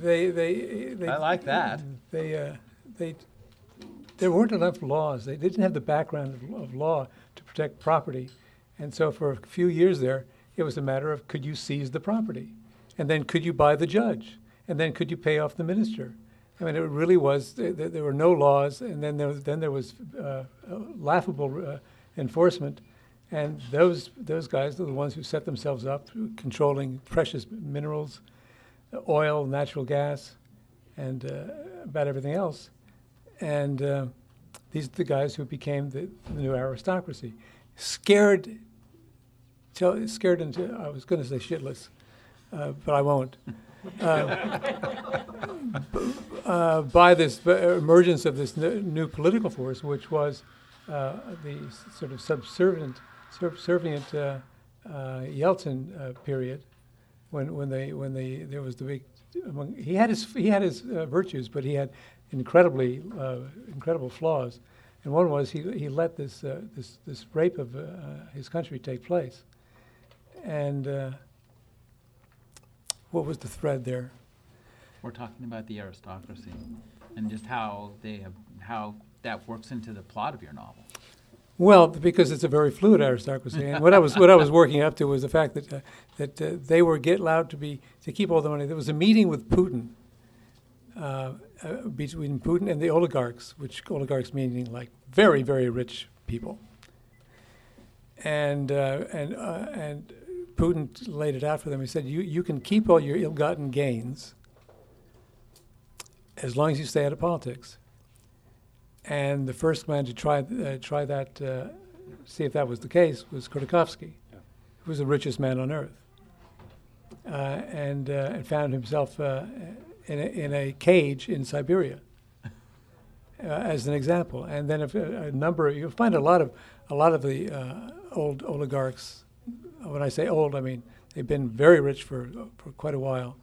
they, they, they, I like that. They, uh, they, there weren't enough laws. They didn't have the background of, of law to protect property, and so for a few years there, it was a matter of could you seize the property, and then could you buy the judge, and then could you pay off the minister. I mean, it really was. There, were no laws, and then there, then there was uh, laughable uh, enforcement and those, those guys are the ones who set themselves up controlling precious minerals, oil, natural gas, and uh, about everything else. And uh, these are the guys who became the, the new aristocracy. Scared, scared into, I was going to say shitless, uh, but I won't. Uh, uh, by this emergence of this new political force, which was uh, the sort of subservient subservient uh, uh, Yeltsin uh, period, when when they when they there was the big, among, he had his he had his virtues, but he had incredibly incredible flaws, and one was he he let this this this rape of his country take place, and what was the thread there? We're talking about the aristocracy, and just how they have how that works into the plot of your novel. Well, because it's a very fluid aristocracy, and what I was what I was working up to was the fact that uh, that uh, they were get allowed to be to keep all the money. There was a meeting with Putin uh, uh between Putin and the oligarchs, which oligarchs meaning like very very rich people, and uh, and uh, and Putin laid it out for them. He said, "You you can keep all your ill-gotten gains as long as you stay out of politics." And the first man to try uh, try that, uh, see if that was the case, was Khodorkovsky, yeah. who was the richest man on earth, uh, and uh, and found himself uh, in a, in a cage in Siberia. Uh, as an example, and then if a, a, number you'll find a lot of a lot of the old oligarchs. When I say old, I mean they've been very rich for for quite a while.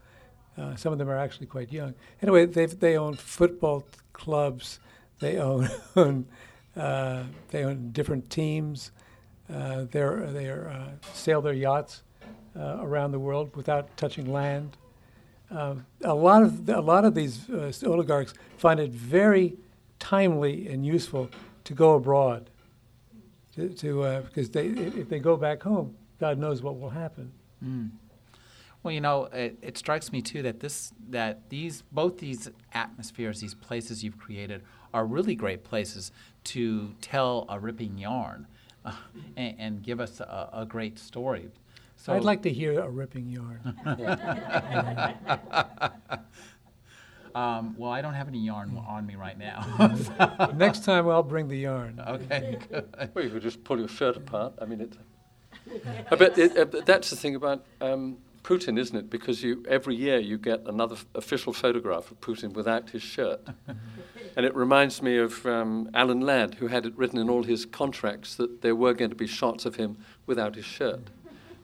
some of them are actually quite young. Anyway, they they own football clubs they own, uh, they own different teams. Uh, they're, they uh, sail their yachts uh, around the world without touching land. Um, a lot of a lot of these uh, oligarchs find it very timely and useful to go abroad, to, to uh, because they if they go back home, God knows what will happen. Mm. Well, you know, it, it, strikes me too that this that these both these atmospheres, these places you've created, are really great places to tell a ripping yarn uh, and, and, give us a, a, great story. So I'd like to hear a ripping yarn. um, well, I don't have any yarn on me right now. Next time I'll bring the yarn. Okay. Good. Well, you could just pull your shirt apart. I mean, But it, uh, that's the thing about um, Putin, isn't it? Because you every year you get another f- official photograph of Putin without his shirt. and it reminds me of um, Alan Ladd, who had it written in all his contracts that there were going to be shots of him without his shirt.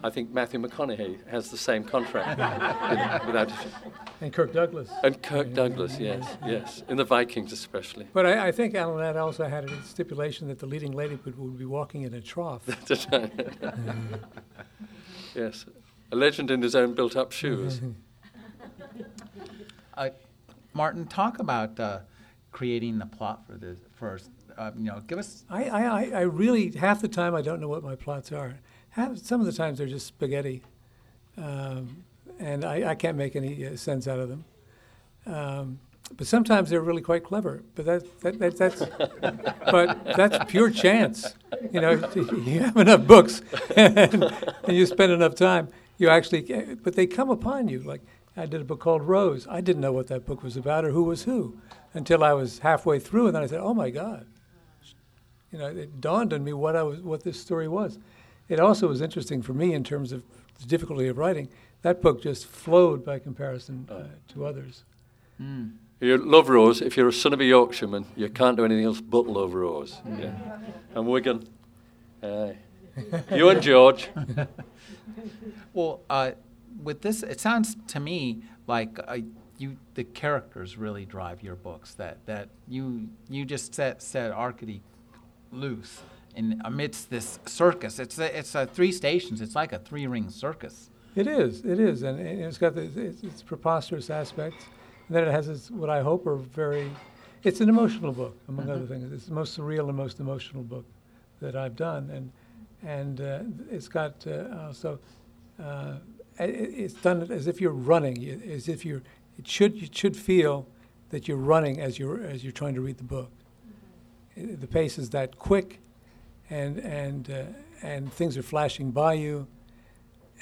I think Matthew McConaughey has the same contract without. And Kirk Douglas. And Kirk Douglas, yes, yes, in the Vikings especially. But I, I think Alan Ladd also had a stipulation that the leading lady would, would be walking in a trough. yes, a legend in his own built-up shoes. uh, Martin, talk about uh, creating the plot for this first. Uh, you know, give us. I, I, I really half the time I don't know what my plots are. Half, some of the times they're just spaghetti, um, and I, I can't make any uh, sense out of them. Um, but sometimes they're really quite clever. But that, that, that that's but that's pure chance. You know, you have enough books and, and you spend enough time you actually, but they come upon you. Like I did a book called Rose. I didn't know what that book was about or who was who until I was halfway through, and then I said, "Oh my God!" You know, it dawned on me what I was, what this story was. It also was interesting for me in terms of the difficulty of writing. That book just flowed by comparison uh, to others. Mm. You love Rose. If you're a son of a Yorkshireman, you can't do anything else but love Rose. Yeah. And Wigan. Aye. you and George. Well, uh, with this, it sounds to me like uh, you, the characters really drive your books. That that you you just set set Arkady loose in amidst this circus. It's a, it's a three stations. It's like a three ring circus. It is, it is, and, and it's got the, its, its preposterous aspects. And then it has its, what I hope are very, it's an emotional book, among other things. It's the most surreal and most emotional book that I've done, and and uh, it's got uh, also, uh, it, it's done as if you're running, as if you're. It should you should feel that you're running as you're as you're trying to read the book. Uh, The pace is that quick, and and uh, and things are flashing by you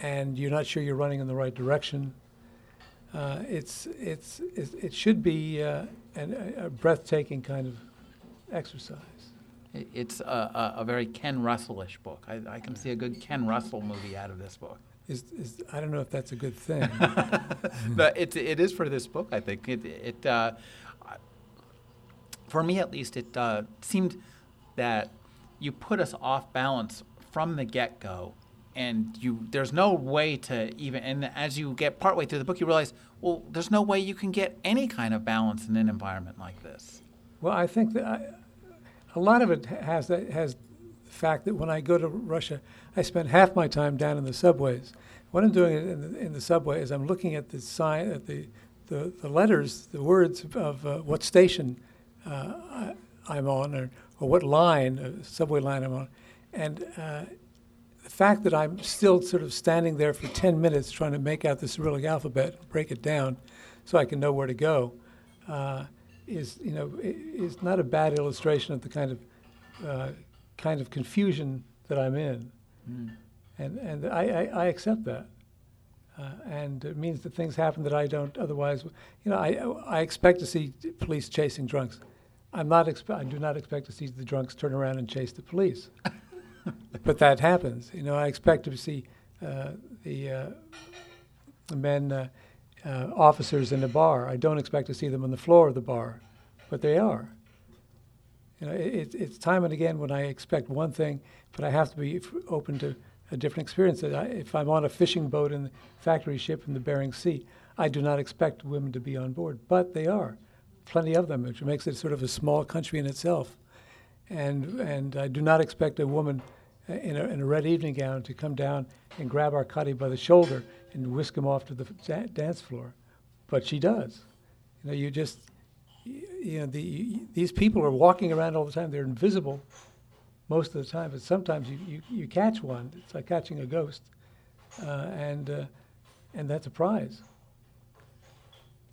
and you're not sure you're running in the right direction. Uh, it's, it's, it's, it should be uh, an, a breathtaking kind of exercise. It's a, a, a very Ken Russell-ish book. I, I can see a good Ken Russell movie out of this book. Is, is, I don't know if that's a good thing. but it, it is for this book, I think. It, it uh, for me at least, it uh, seemed that you put us off balance from the get go, and you there's no way to even. And as you get partway through the book, you realize, well, there's no way you can get any kind of balance in an environment like this. well, I think that I, a lot of it has that has the fact that when I go to Russia, I spend half my time down in the subways. What I'm doing in the, in the subway is I'm looking at the sign, at the, the, the letters, the words of uh, what station uh, I, I'm on, or, or what line, uh, subway line I'm on, and uh, the fact that I'm still sort of standing there for 10 minutes trying to make out the Cyrillic alphabet, break it down, so I can know where to go, uh, is you know is not a bad illustration of the kind of uh, kind of confusion that I'm in, and and I, I, I accept that. Uh, and it means that things happen that I don't otherwise. You know, I, I expect to see police chasing drunks. I'm not. Expe- I do not expect to see the drunks turn around and chase the police. but that happens. You know, I expect to see uh, the, uh, the men, uh, uh, officers in the bar. I don't expect to see them on the floor of the bar, but they are. You know, it, it's- time and again when I expect one thing, but I have to be f- open to a different experience. I, if I'm on a fishing boat in the factory ship in the Bering Sea, I do not expect women to be on board, but they are, plenty of them, which makes it sort of a small country in itself. And and I do not expect a woman uh, in a, in a red evening gown to come down and grab Arkady by the shoulder and whisk him off to the da- dance floor, but she does. You know, you just you know the, these people are walking around all the time. They're invisible most of the time, but sometimes you, you, you catch one. It's like catching a ghost, uh, and uh, and that's a prize.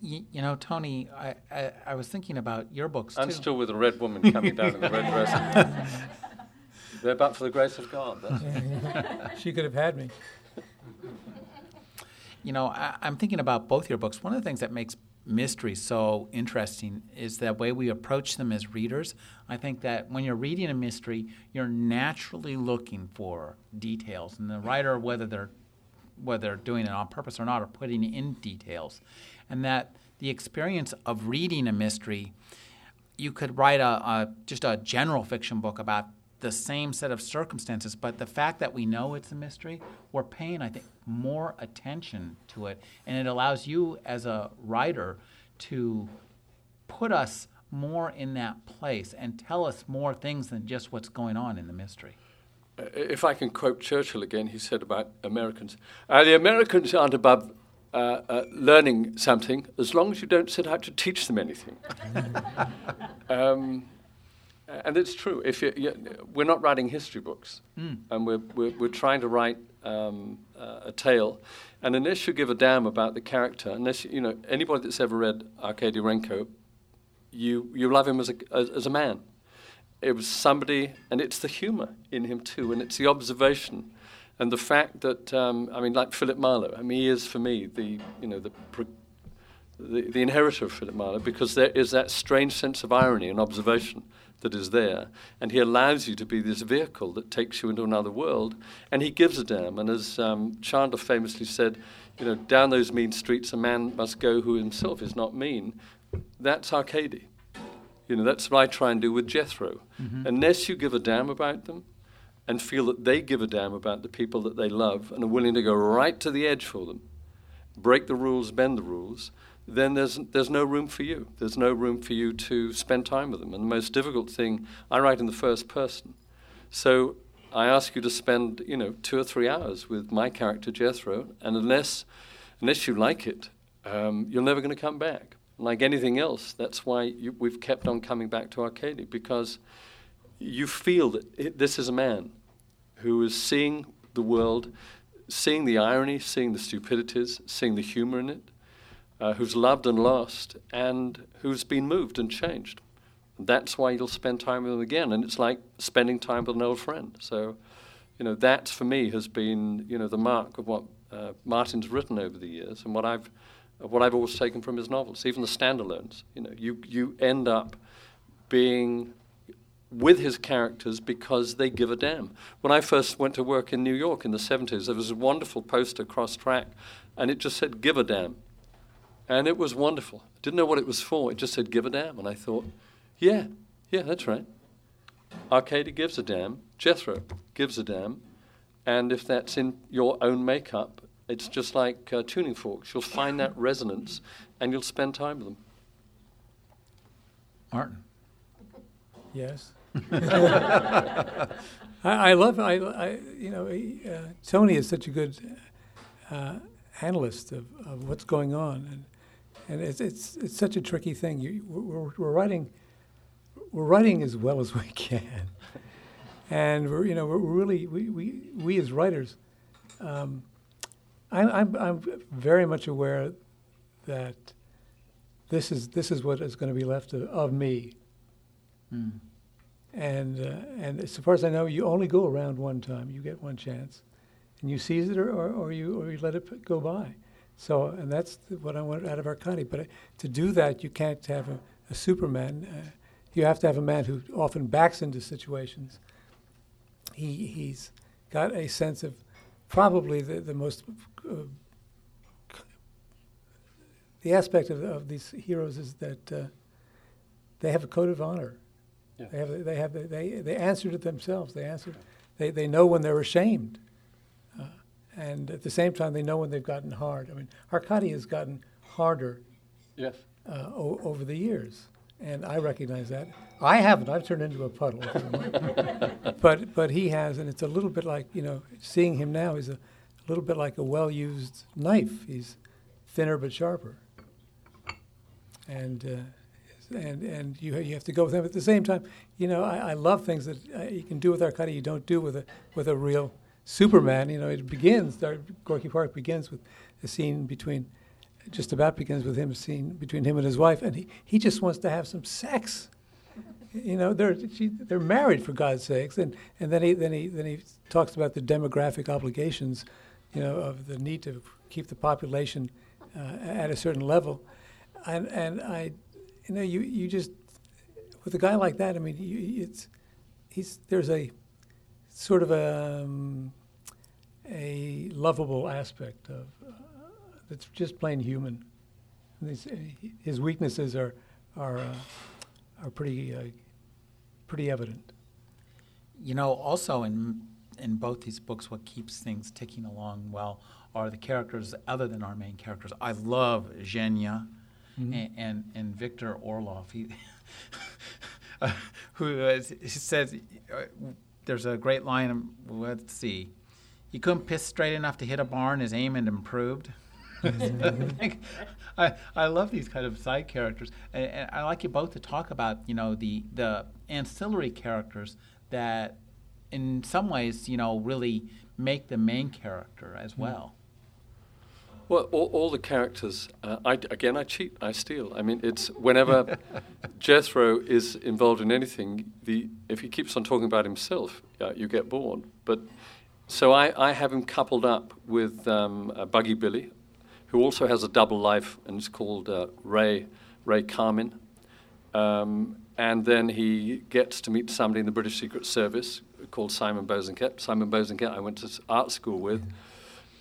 You, you know, Tony, I, I, I was thinking about your books. I'm still with a red woman coming down in the red dress. They're back for the grace of God. That's She could have had me. You know, I, I'm thinking about both your books. One of the things that makes mystery so interesting is the way we approach them as readers. I think that when you're reading a mystery, you're naturally looking for details, and the writer, whether they're whether they're doing it on purpose or not, are putting in details, and that the experience of reading a mystery, you could write a, a just a general fiction book about the same set of circumstances, but the fact that we know it's a mystery, we're paying, I think, more attention to it, and it allows you as a writer to put us more in that place and tell us more things than just what's going on in the mystery. If I can quote Churchill again, he said about Americans uh, the Americans aren't above uh, uh, learning something as long as you don't set out to teach them anything. um, and it's true. If you, you, we're not writing history books, and we're, we're, we're trying to write um, uh, a tale, and unless you give a damn about the character, unless you, you know anybody that's ever read Arkady Renko, you you love him as a as, as a man it was somebody, and it's the humour in him too, and it's the observation, and the fact that um, I mean, like Philip Marlowe. I mean, he is for me the you know the, pro- the the inheritor of Philip Marlowe because there is that strange sense of irony and observation that is there, and he allows you to be this vehicle that takes you into another world, and he gives a damn. And as um, Chandler famously said, you know, down those mean streets a man must go who himself is not mean, that's Arkady. You know, that's what I try and do with Jethro. Mm-hmm. Unless you give a damn about them and feel that they give a damn about the people that they love and are willing to go right to the edge for them, break the rules, bend the rules, then there's, there's no room for you. There's no room for you to spend time with them. And the most difficult thing, I write in the first person. So I ask you to spend, you know, two or three hours with my character Jethro, and unless, unless you like it, um, you're never going to come back. Like anything else, that's why you, we've kept on coming back to Arkady, because you feel that it, this is a man who is seeing the world, seeing the irony, seeing the stupidities, seeing the humor in it, uh, who's loved and lost, and who's been moved and changed. That's why you'll spend time with them again, and it's like spending time with an old friend. So, you know, that for me has been, you know, the mark of what uh, Martin's written over the years, and what I've, what I've always taken from his novels, even the standalones. You know, you you end up being with his characters because they give a damn. When I first went to work in New York in the 70s, there was a wonderful poster cross track, and it just said, Give a damn. And it was wonderful. I didn't know what it was for. It just said, Give a damn. And I thought, Yeah, yeah, that's right. Arkady gives a damn. Jethro gives a damn. And if that's in your own makeup, it's just like uh, tuning forks. You'll find that resonance and you'll spend time with them. Martin. Yes. I, I love I, I you know uh, Tony is such a good uh, analyst of, of what's going on and and it's it's it's such a tricky thing. You, we're, we're writing we're writing as well as we can, and we're you know we're really we we, we as writers. Um, I, I'm I'm very much aware that this is this is what is going to be left of, of me. Mm. And uh, and as far as I know, you only go around one time. You get one chance, and you seize it or, or, or you or you let it go by. So and that's what I want out of Arkady. But uh, to do that, you can't have a, a Superman. Uh, you have to have a man who often backs into situations. He he's got a sense of probably the the most uh, the aspect of, of these heroes is that uh, they have a code of honor. Yeah. They have they have they they answer to themselves. They answer. They they know when they're ashamed, uh, and at the same time they know when they've gotten hard. I mean, Arkady has gotten harder Yes. uh, o- over the years, and I recognize that. I haven't. I've turned into a puddle, but but he has, and it's a little bit like you know, seeing him now is a, a little bit like a well-used knife. He's thinner but sharper, and. Uh, and and you you have to go with him at the same time. You know, I, I love things that uh, you can do with Arkady you don't do with a with a real Superman. You know, it begins. Gorky Park begins with a scene between, just about begins with him scene between him and his wife, and he, he just wants to have some sex. You know, they're she, they're married for God's sakes, and, and then he then he then he talks about the demographic obligations, you know, of the need to keep the population uh, at a certain level, and and I you know, you, you just with a guy like that. I mean, you, it's he's there's a sort of a um, a lovable aspect of uh, that's just plain human. His, his weaknesses are are uh, are pretty uh, pretty evident. You know, also in in both these books, what keeps things ticking along well are the characters other than our main characters. I love Zhenya Mm-hmm. and, and, and Victor Orlov, he, uh, who is, says, uh, there's a great line, let's see, he couldn't piss straight enough to hit a barn, his aim had improved. I, I love these kind of side characters, and, and I like you both to talk about, you know, the, the ancillary characters that in some ways, you know, really make the main character as well. Well, all, all the characters, uh, I, again, I cheat, I steal. I mean, it's whenever Jethro is involved in anything, the, if he keeps on talking about himself, uh, you get bored. But so I, I have him coupled up with um, uh, Buggy Billy, who also has a double life, and it's called uh, Ray Ray Carmin. Um, and then he gets to meet somebody in the British Secret Service called Simon Bosanquet. Simon Bosanquet, I went to art school with.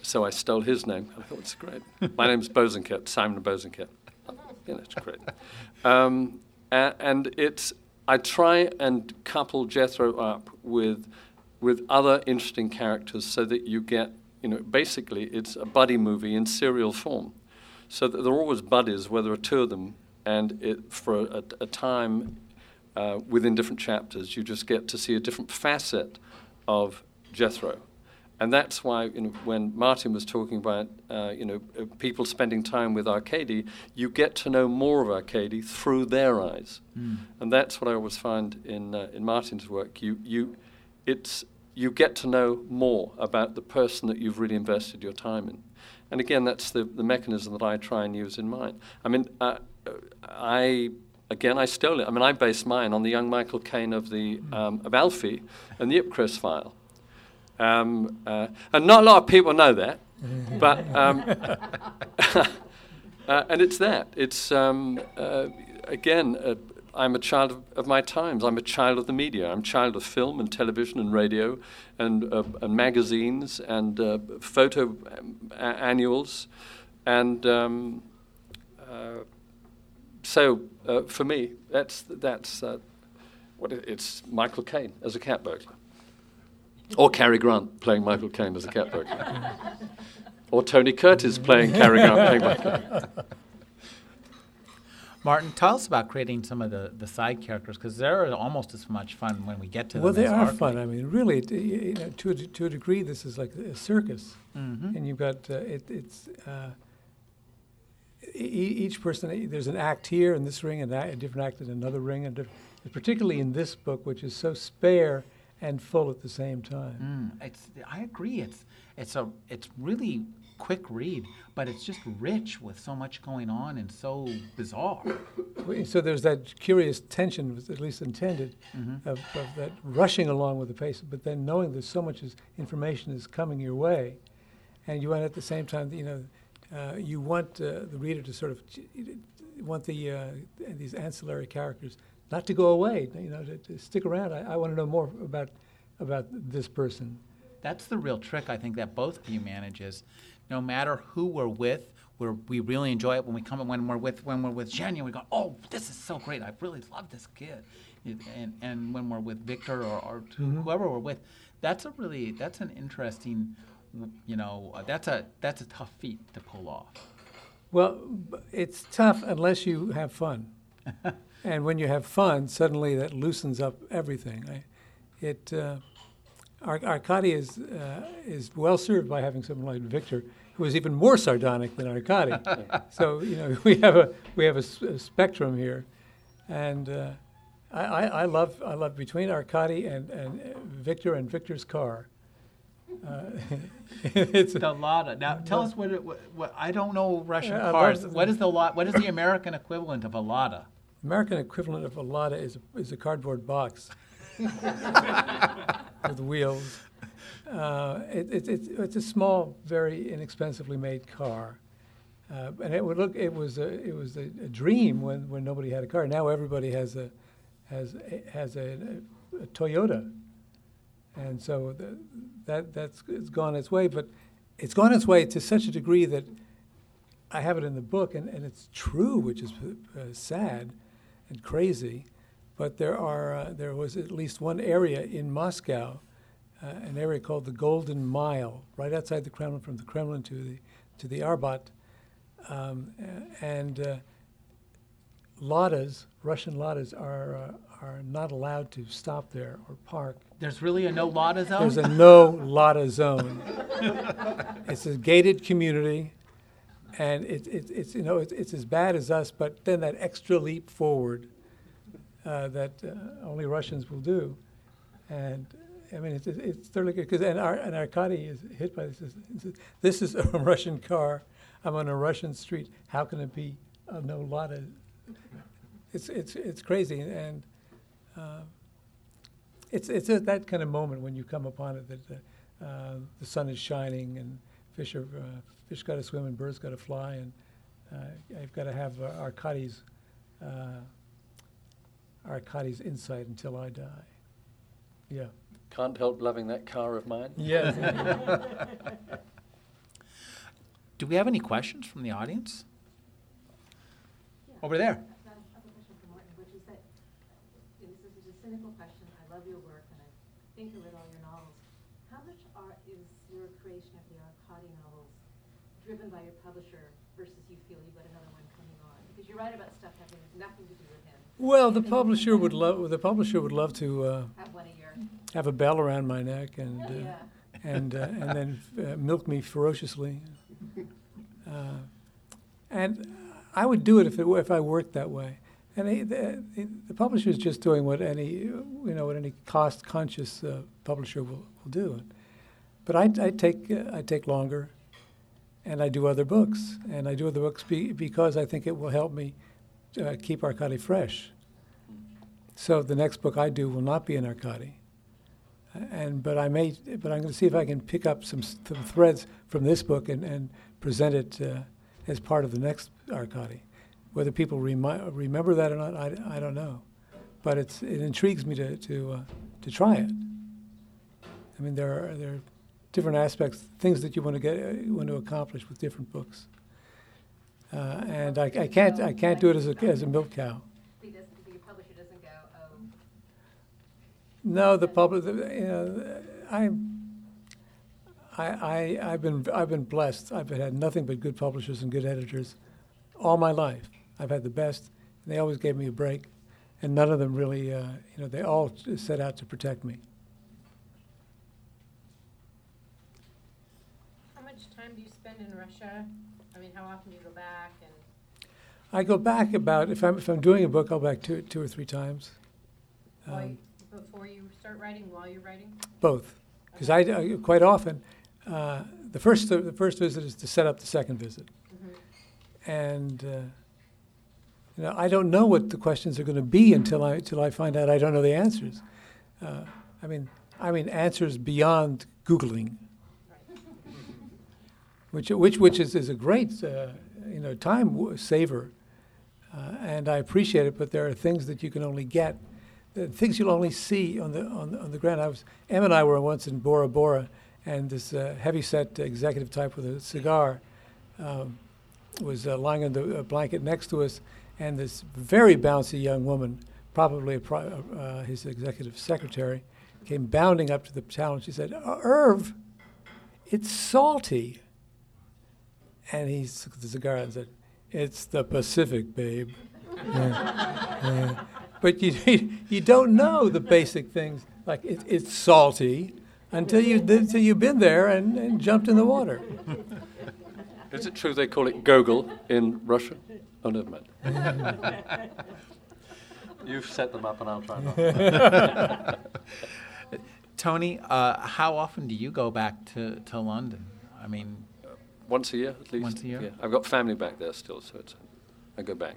So I stole his name. I thought it's great. My name's Bosanquet, Simon Bosanquet. You know, it's great. um, and, and it's I try and couple Jethro up with with other interesting characters so that you get you know basically it's a buddy movie in serial form. So that they're always buddies, where there are two of them, and it, for a, a time uh, within different chapters, you just get to see a different facet of Jethro. And that's why you know, when Martin was talking about uh, you know, uh, people spending time with Arkady, you get to know more of Arkady through their eyes. Mm. And that's what I always find in, uh, in Martin's work. You, you, it's, you get to know more about the person that you've really invested your time in. And again, that's the, the mechanism that I try and use in mine. I mean, uh, I again, I stole it. I mean, I based mine on the young Michael Caine of the um, of Alfie and the Ipcress file. Um, uh, and not a lot of people know that, but um, uh, and it's that. It's um, uh, again. Uh, I'm a child of, of, my times. I'm a child of the media. I'm a child of film and television and radio and, uh, and magazines and uh, photo annuals. And um, so for me, that's, that's what it, it's Michael Caine as a cat burglar. Or Cary Grant playing Michael Caine as a cat burglar. or Tony Curtis playing Cary Grant playing Michael Martin, tell us about creating some of the, the side characters because they're almost as much fun when we get to well, them. Well, they are fun. I mean, really, you know, to a, to a degree, this is like a circus, mm-hmm. and you've got uh, it, it's uh, e- each person. There's an act here in this ring, and a different act in another ring, and particularly in this book, which is so spare and full at the same time. Mm, it's, I agree. It's, it's, a, it's really quick read, but it's just rich with so much going on and so bizarre. So there's that curious tension, at least intended, mm-hmm. of, of, that rushing along with the pace, but then knowing that so much is, information is coming your way, and you want at the same time, you know, uh, you want uh, the reader to sort of want the uh, these ancillary characters not to go away, you know, to, to stick around. I, I want to know more about about this person. That's the real trick I think that both of you manage is No matter who we're with, we're, we really enjoy it when we come when we're with when we're with Jenny we go, oh, this is so great. I really love this kid. And, and when we're with Victor or, or mm-hmm. whoever we're with, that's a really that's an interesting, you know, uh, that's a that's a tough feat to pull off. Well, it's tough unless you have fun. and when you have fun, suddenly that loosens up everything. I, it uh, Ar- Arkady is uh, is well served by having someone like Victor, who is even more sardonic than Arkady. so you know we have a we have a, spectrum here, and uh, I, I, I, love I love between Arkady and, and Victor and Victor's car. Uh, it's the Lada. Now, tell us what, it, what, what, I don't know Russian yeah, cars. What is the What is the American equivalent of a Lada? American equivalent of a Lada is a, is a cardboard box with wheels. Uh, it, it, it, it's a small, very inexpensively made car. Uh, and it would look it was a it was a, a, dream when, when nobody had a car. Now everybody has a has has a, a, a Toyota, and so the, that that's it's gone its way. But it's gone its way to such a degree that I have it in the book, and, and it's true, which is uh, sad and crazy. But there are uh, there was at least one area in Moscow, uh, an area called the Golden Mile, right outside the Kremlin, from the Kremlin to the to the Arbat, um, and uh, Ladas, Russian Ladas, are uh, are not allowed to stop there or park. There's really a no Lada zone. There's a no Lada zone. it's a gated community and it, it, it's you know it, it's as bad as us, but then that extra leap forward uh, that uh, only Russians will do, and I mean it's it's thoroughly good because and, our, and is hit by this. This is a Russian car. I'm on a Russian street. How can it be a no Lada? It's it's it's crazy and. Uh, it's it's a, that kind of moment when you come upon it that uh, the sun is shining and fish are uh, fish got to swim and birds got to fly, and uh, I've got to have uh, Arkady's uh, Arkady's insight until I die. Yeah. Can't help loving that car of mine. Yes. Do we have any questions from the audience? Yeah. Over there. I have a question for Martin, which is that, and this is a cynical question, I love your work and I think I read all your novels. How much are, is your creation of the Arkady novels driven by your publisher versus you feel you've got another one coming on? Because you write about stuff having nothing to do with him. Well, the publisher would love the publisher would love to uh, Have one a year. have a bell around my neck and uh, Yeah. and uh, and then uh, milk me ferociously. Uh, and I would do it if it if I worked that way. And he, the, the publisher is just doing what any you know what any cost conscious uh, publisher will, will do. But I, I take uh, I take longer, and I do other books, and I do other books be, because I think it will help me uh, keep Arkady fresh. So the next book I do will not be an Arkady and but I may, but I'm going to see if I can pick up some, some threads from this book and, and present it uh, as part of the next Arkady. Whether people remi- remember that or not, I, I don't know, but it's it intrigues me to to uh, to try it. I mean, there are there are different aspects, things that you want to get uh, want to accomplish with different books, uh, and I, I can't I can't do it as a as a milk cow. He doesn't, your publisher doesn't go, oh, No, the public, the, you know, I, I, I, I've been, I've been blessed. I've had nothing but good publishers and good editors all my life. I've had the best, and they always gave me a break, and none of them really, uh, you know, they all set out to protect me. How much in Russia? I mean, how often do you go back and? I go back about if I'm if I'm doing a book, I'll go back two two or three times, um, you- Before you start writing, while you're writing? both, because I, I quite often uh, the first the first visit is to set up the second visit. Mhm. and uh, you know, I don't know what the questions are going to be until I until I find out I don't know the answers. Uh, I mean, I mean answers beyond googling. Which which which is, is a great uh, you know time saver, uh, and I appreciate it. But there are things that you can only get, things you'll only see on the on the, on the ground. I was Em and I were once in Bora Bora, and this uh, heavy-set executive type with a cigar. Um, was uh, lying on the uh, blanket next to us, and this very bouncy young woman, probably pri- uh, his executive secretary, came bounding up to the challenge. She said, "Uh, "Irv, it's salty." And he took the cigar and said, "It's the Pacific, babe." Yeah, yeah. But you you don't know the basic things like it, it's salty until you until you've been there and, and jumped in the water. Is it true they call it Gogol in Russia? Oh, never mind. You've set them up, and I'll try not. Tony, uh, how often do you go back to, to London? I mean, Once a year, at least. Once a year? Yeah, I've got family back there still, so it's, I go back.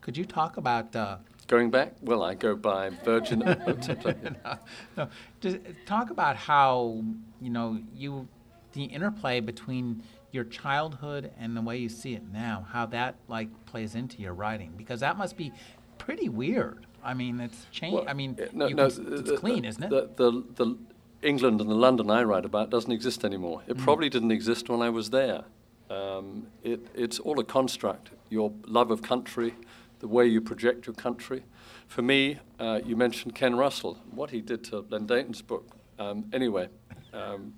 could you talk about uh, Going back? Well, I go by Virgin. I'm no, just talk about how you know you the interplay between your childhood and the way you see it now, how that like plays into your writing because that must be pretty weird. I mean, it's changed. Well, I mean, no, no, can- it's the- clean, the- isn't it? The, the, the England and the London I write about doesn't exist anymore. Mm. It probably didn't exist when I was there. Um, it, it's all a construct. Your love of country, the way you project your country. For me, uh, you mentioned Ken Russell, what he did to Len Deighton's book. Um, anyway, um,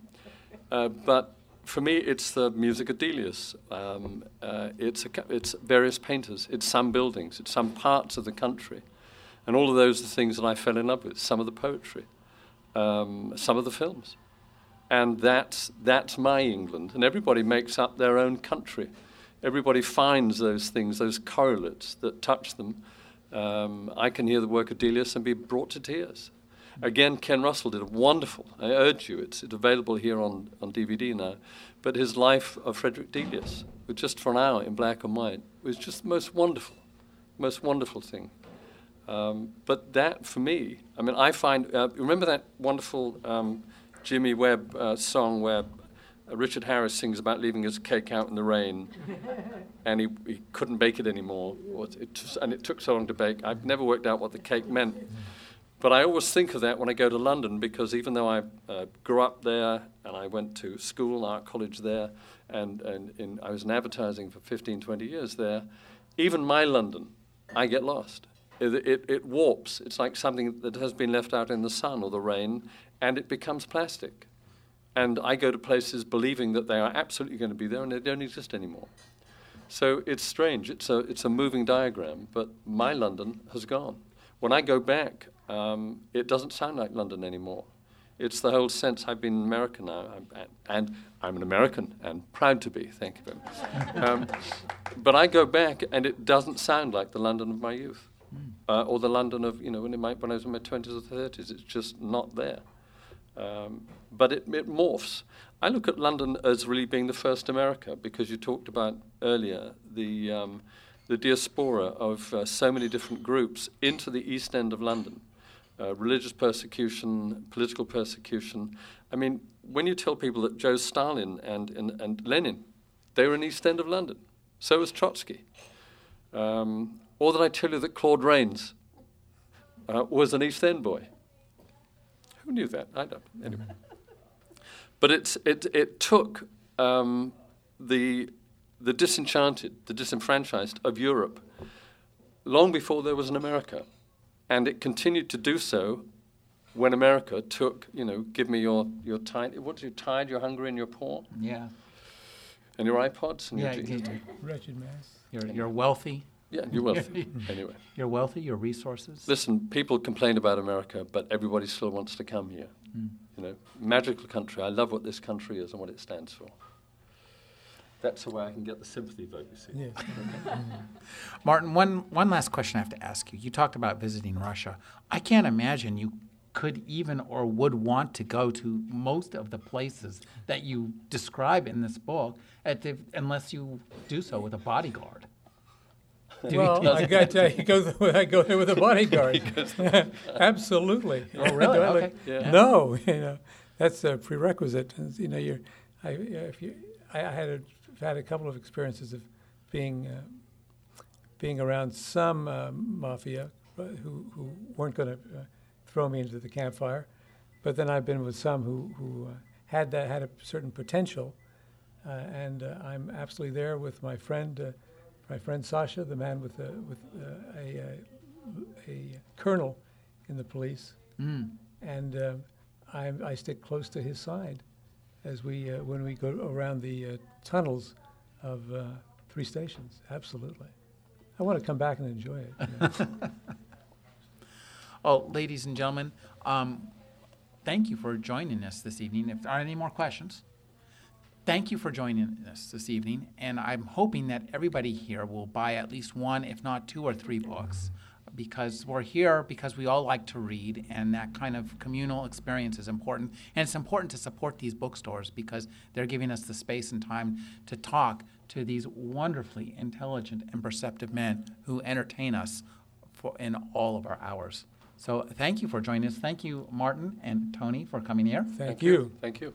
uh, but for me, it's the music of Delius. Um, uh, it's, a, it's various painters. It's some buildings. It's some parts of the country. And all of those are the things that I fell in love with. Some of the poetry, um, some of the films. And that's, that's my England. And everybody makes up their own country. Everybody finds those things, those correlates that touch them. Um, I can hear the work of Delius and be brought to tears. Again, Ken Russell did a wonderful, I urge you, it's, it's available here on, on DVD now, but his life of Frederick Delius, just for an hour in black and white, was just the most wonderful, most wonderful thing. Um, but that, for me, I mean, I find, uh, remember that wonderful um, Jimmy Webb uh, song where uh, Richard Harris sings about leaving his cake out in the rain and he, he couldn't bake it anymore, it just, and it took so long to bake. I've never worked out what the cake meant. But I always think of that when I go to London because even though I uh, grew up there and I went to school, art college there, and, and in, I was in advertising for 15, 20 years there, even my London, I get lost. It, it, it warps. It's like something that has been left out in the sun or the rain, and it becomes plastic. And I go to places believing that they are absolutely going to be there, and they don't exist anymore. So it's strange. It's a, it's a moving diagram, but my London has gone. When I go back, um, it doesn't sound like London anymore. It's the whole sense I've been in America now, and I'm an American and proud to be, thank you very much. Um, but I go back, and it doesn't sound like the London of my youth, uh, or the London of, you know, when, my, when I was in my 20s or 30s. It's just not there. Um, but it, it morphs. I look at London as really being the first America because you talked about earlier the, um, the diaspora of uh, so many different groups into the East End of London. Uh, religious persecution, political persecution. I mean, when you tell people that Joe Stalin and, and, and Lenin, they were in East End of London, so was Trotsky. Um, or that I tell you that Claude Rains uh, was an East End boy. Who knew that? I don't. Anyway. But it's, it, it took um, the, the disenchanted, the disenfranchised of Europe long before there was an America. And it continued to do so when America took, you know, give me your, your tide, what's your tide, your hunger, and your poor, Yeah. and your iPods, and Yeah, your, you- Wretched mess. you're, you're wealthy. Yeah, you're wealthy. anyway, You're wealthy, your resources. listen, people complain about America, but everybody still wants to come here. Hmm. You know, magical country. I love what this country is and what it stands for. That's the way I can get the sympathy vote, you see. Yes. Martin, one, one last question I have to ask you. You talked about visiting Russia. I can't imagine you could even or would want to go to most of the places that you describe in this book at the, unless you do so with a bodyguard. You- Well, I got to you go th- I go there with a bodyguard. Absolutely. Oh, really? I look- Okay. Yeah. No, you know, that's a prerequisite. You know, you're, I, if you, I I had a, had a couple of experiences of being, uh, being around some uh, mafia who, who weren't going to uh, throw me into the campfire, but then I've been with some who, who uh, had that had a certain potential, uh, and uh, I'm absolutely there with my friend, uh, my friend Sasha, the man with uh, with uh, a, a a colonel in the police, Mm. and uh, I, I stick close to his side as we uh, when we go around the uh, tunnels of uh, three stations. Absolutely, I want to come back and enjoy it. you know. Oh, ladies and gentlemen, um, thank you for joining us this evening. If there are any more questions, thank you for joining us this evening. And I'm hoping that everybody here will buy at least one, if not two or three books, because we're here because we all like to read, and that kind of communal experience is important. And it's important to support these bookstores because they're giving us the space and time to talk to these wonderfully intelligent and perceptive men who entertain us for, in all of our hours. So thank you for joining us. Thank you, Martin and Tony, for coming here. Thank you. Thank you.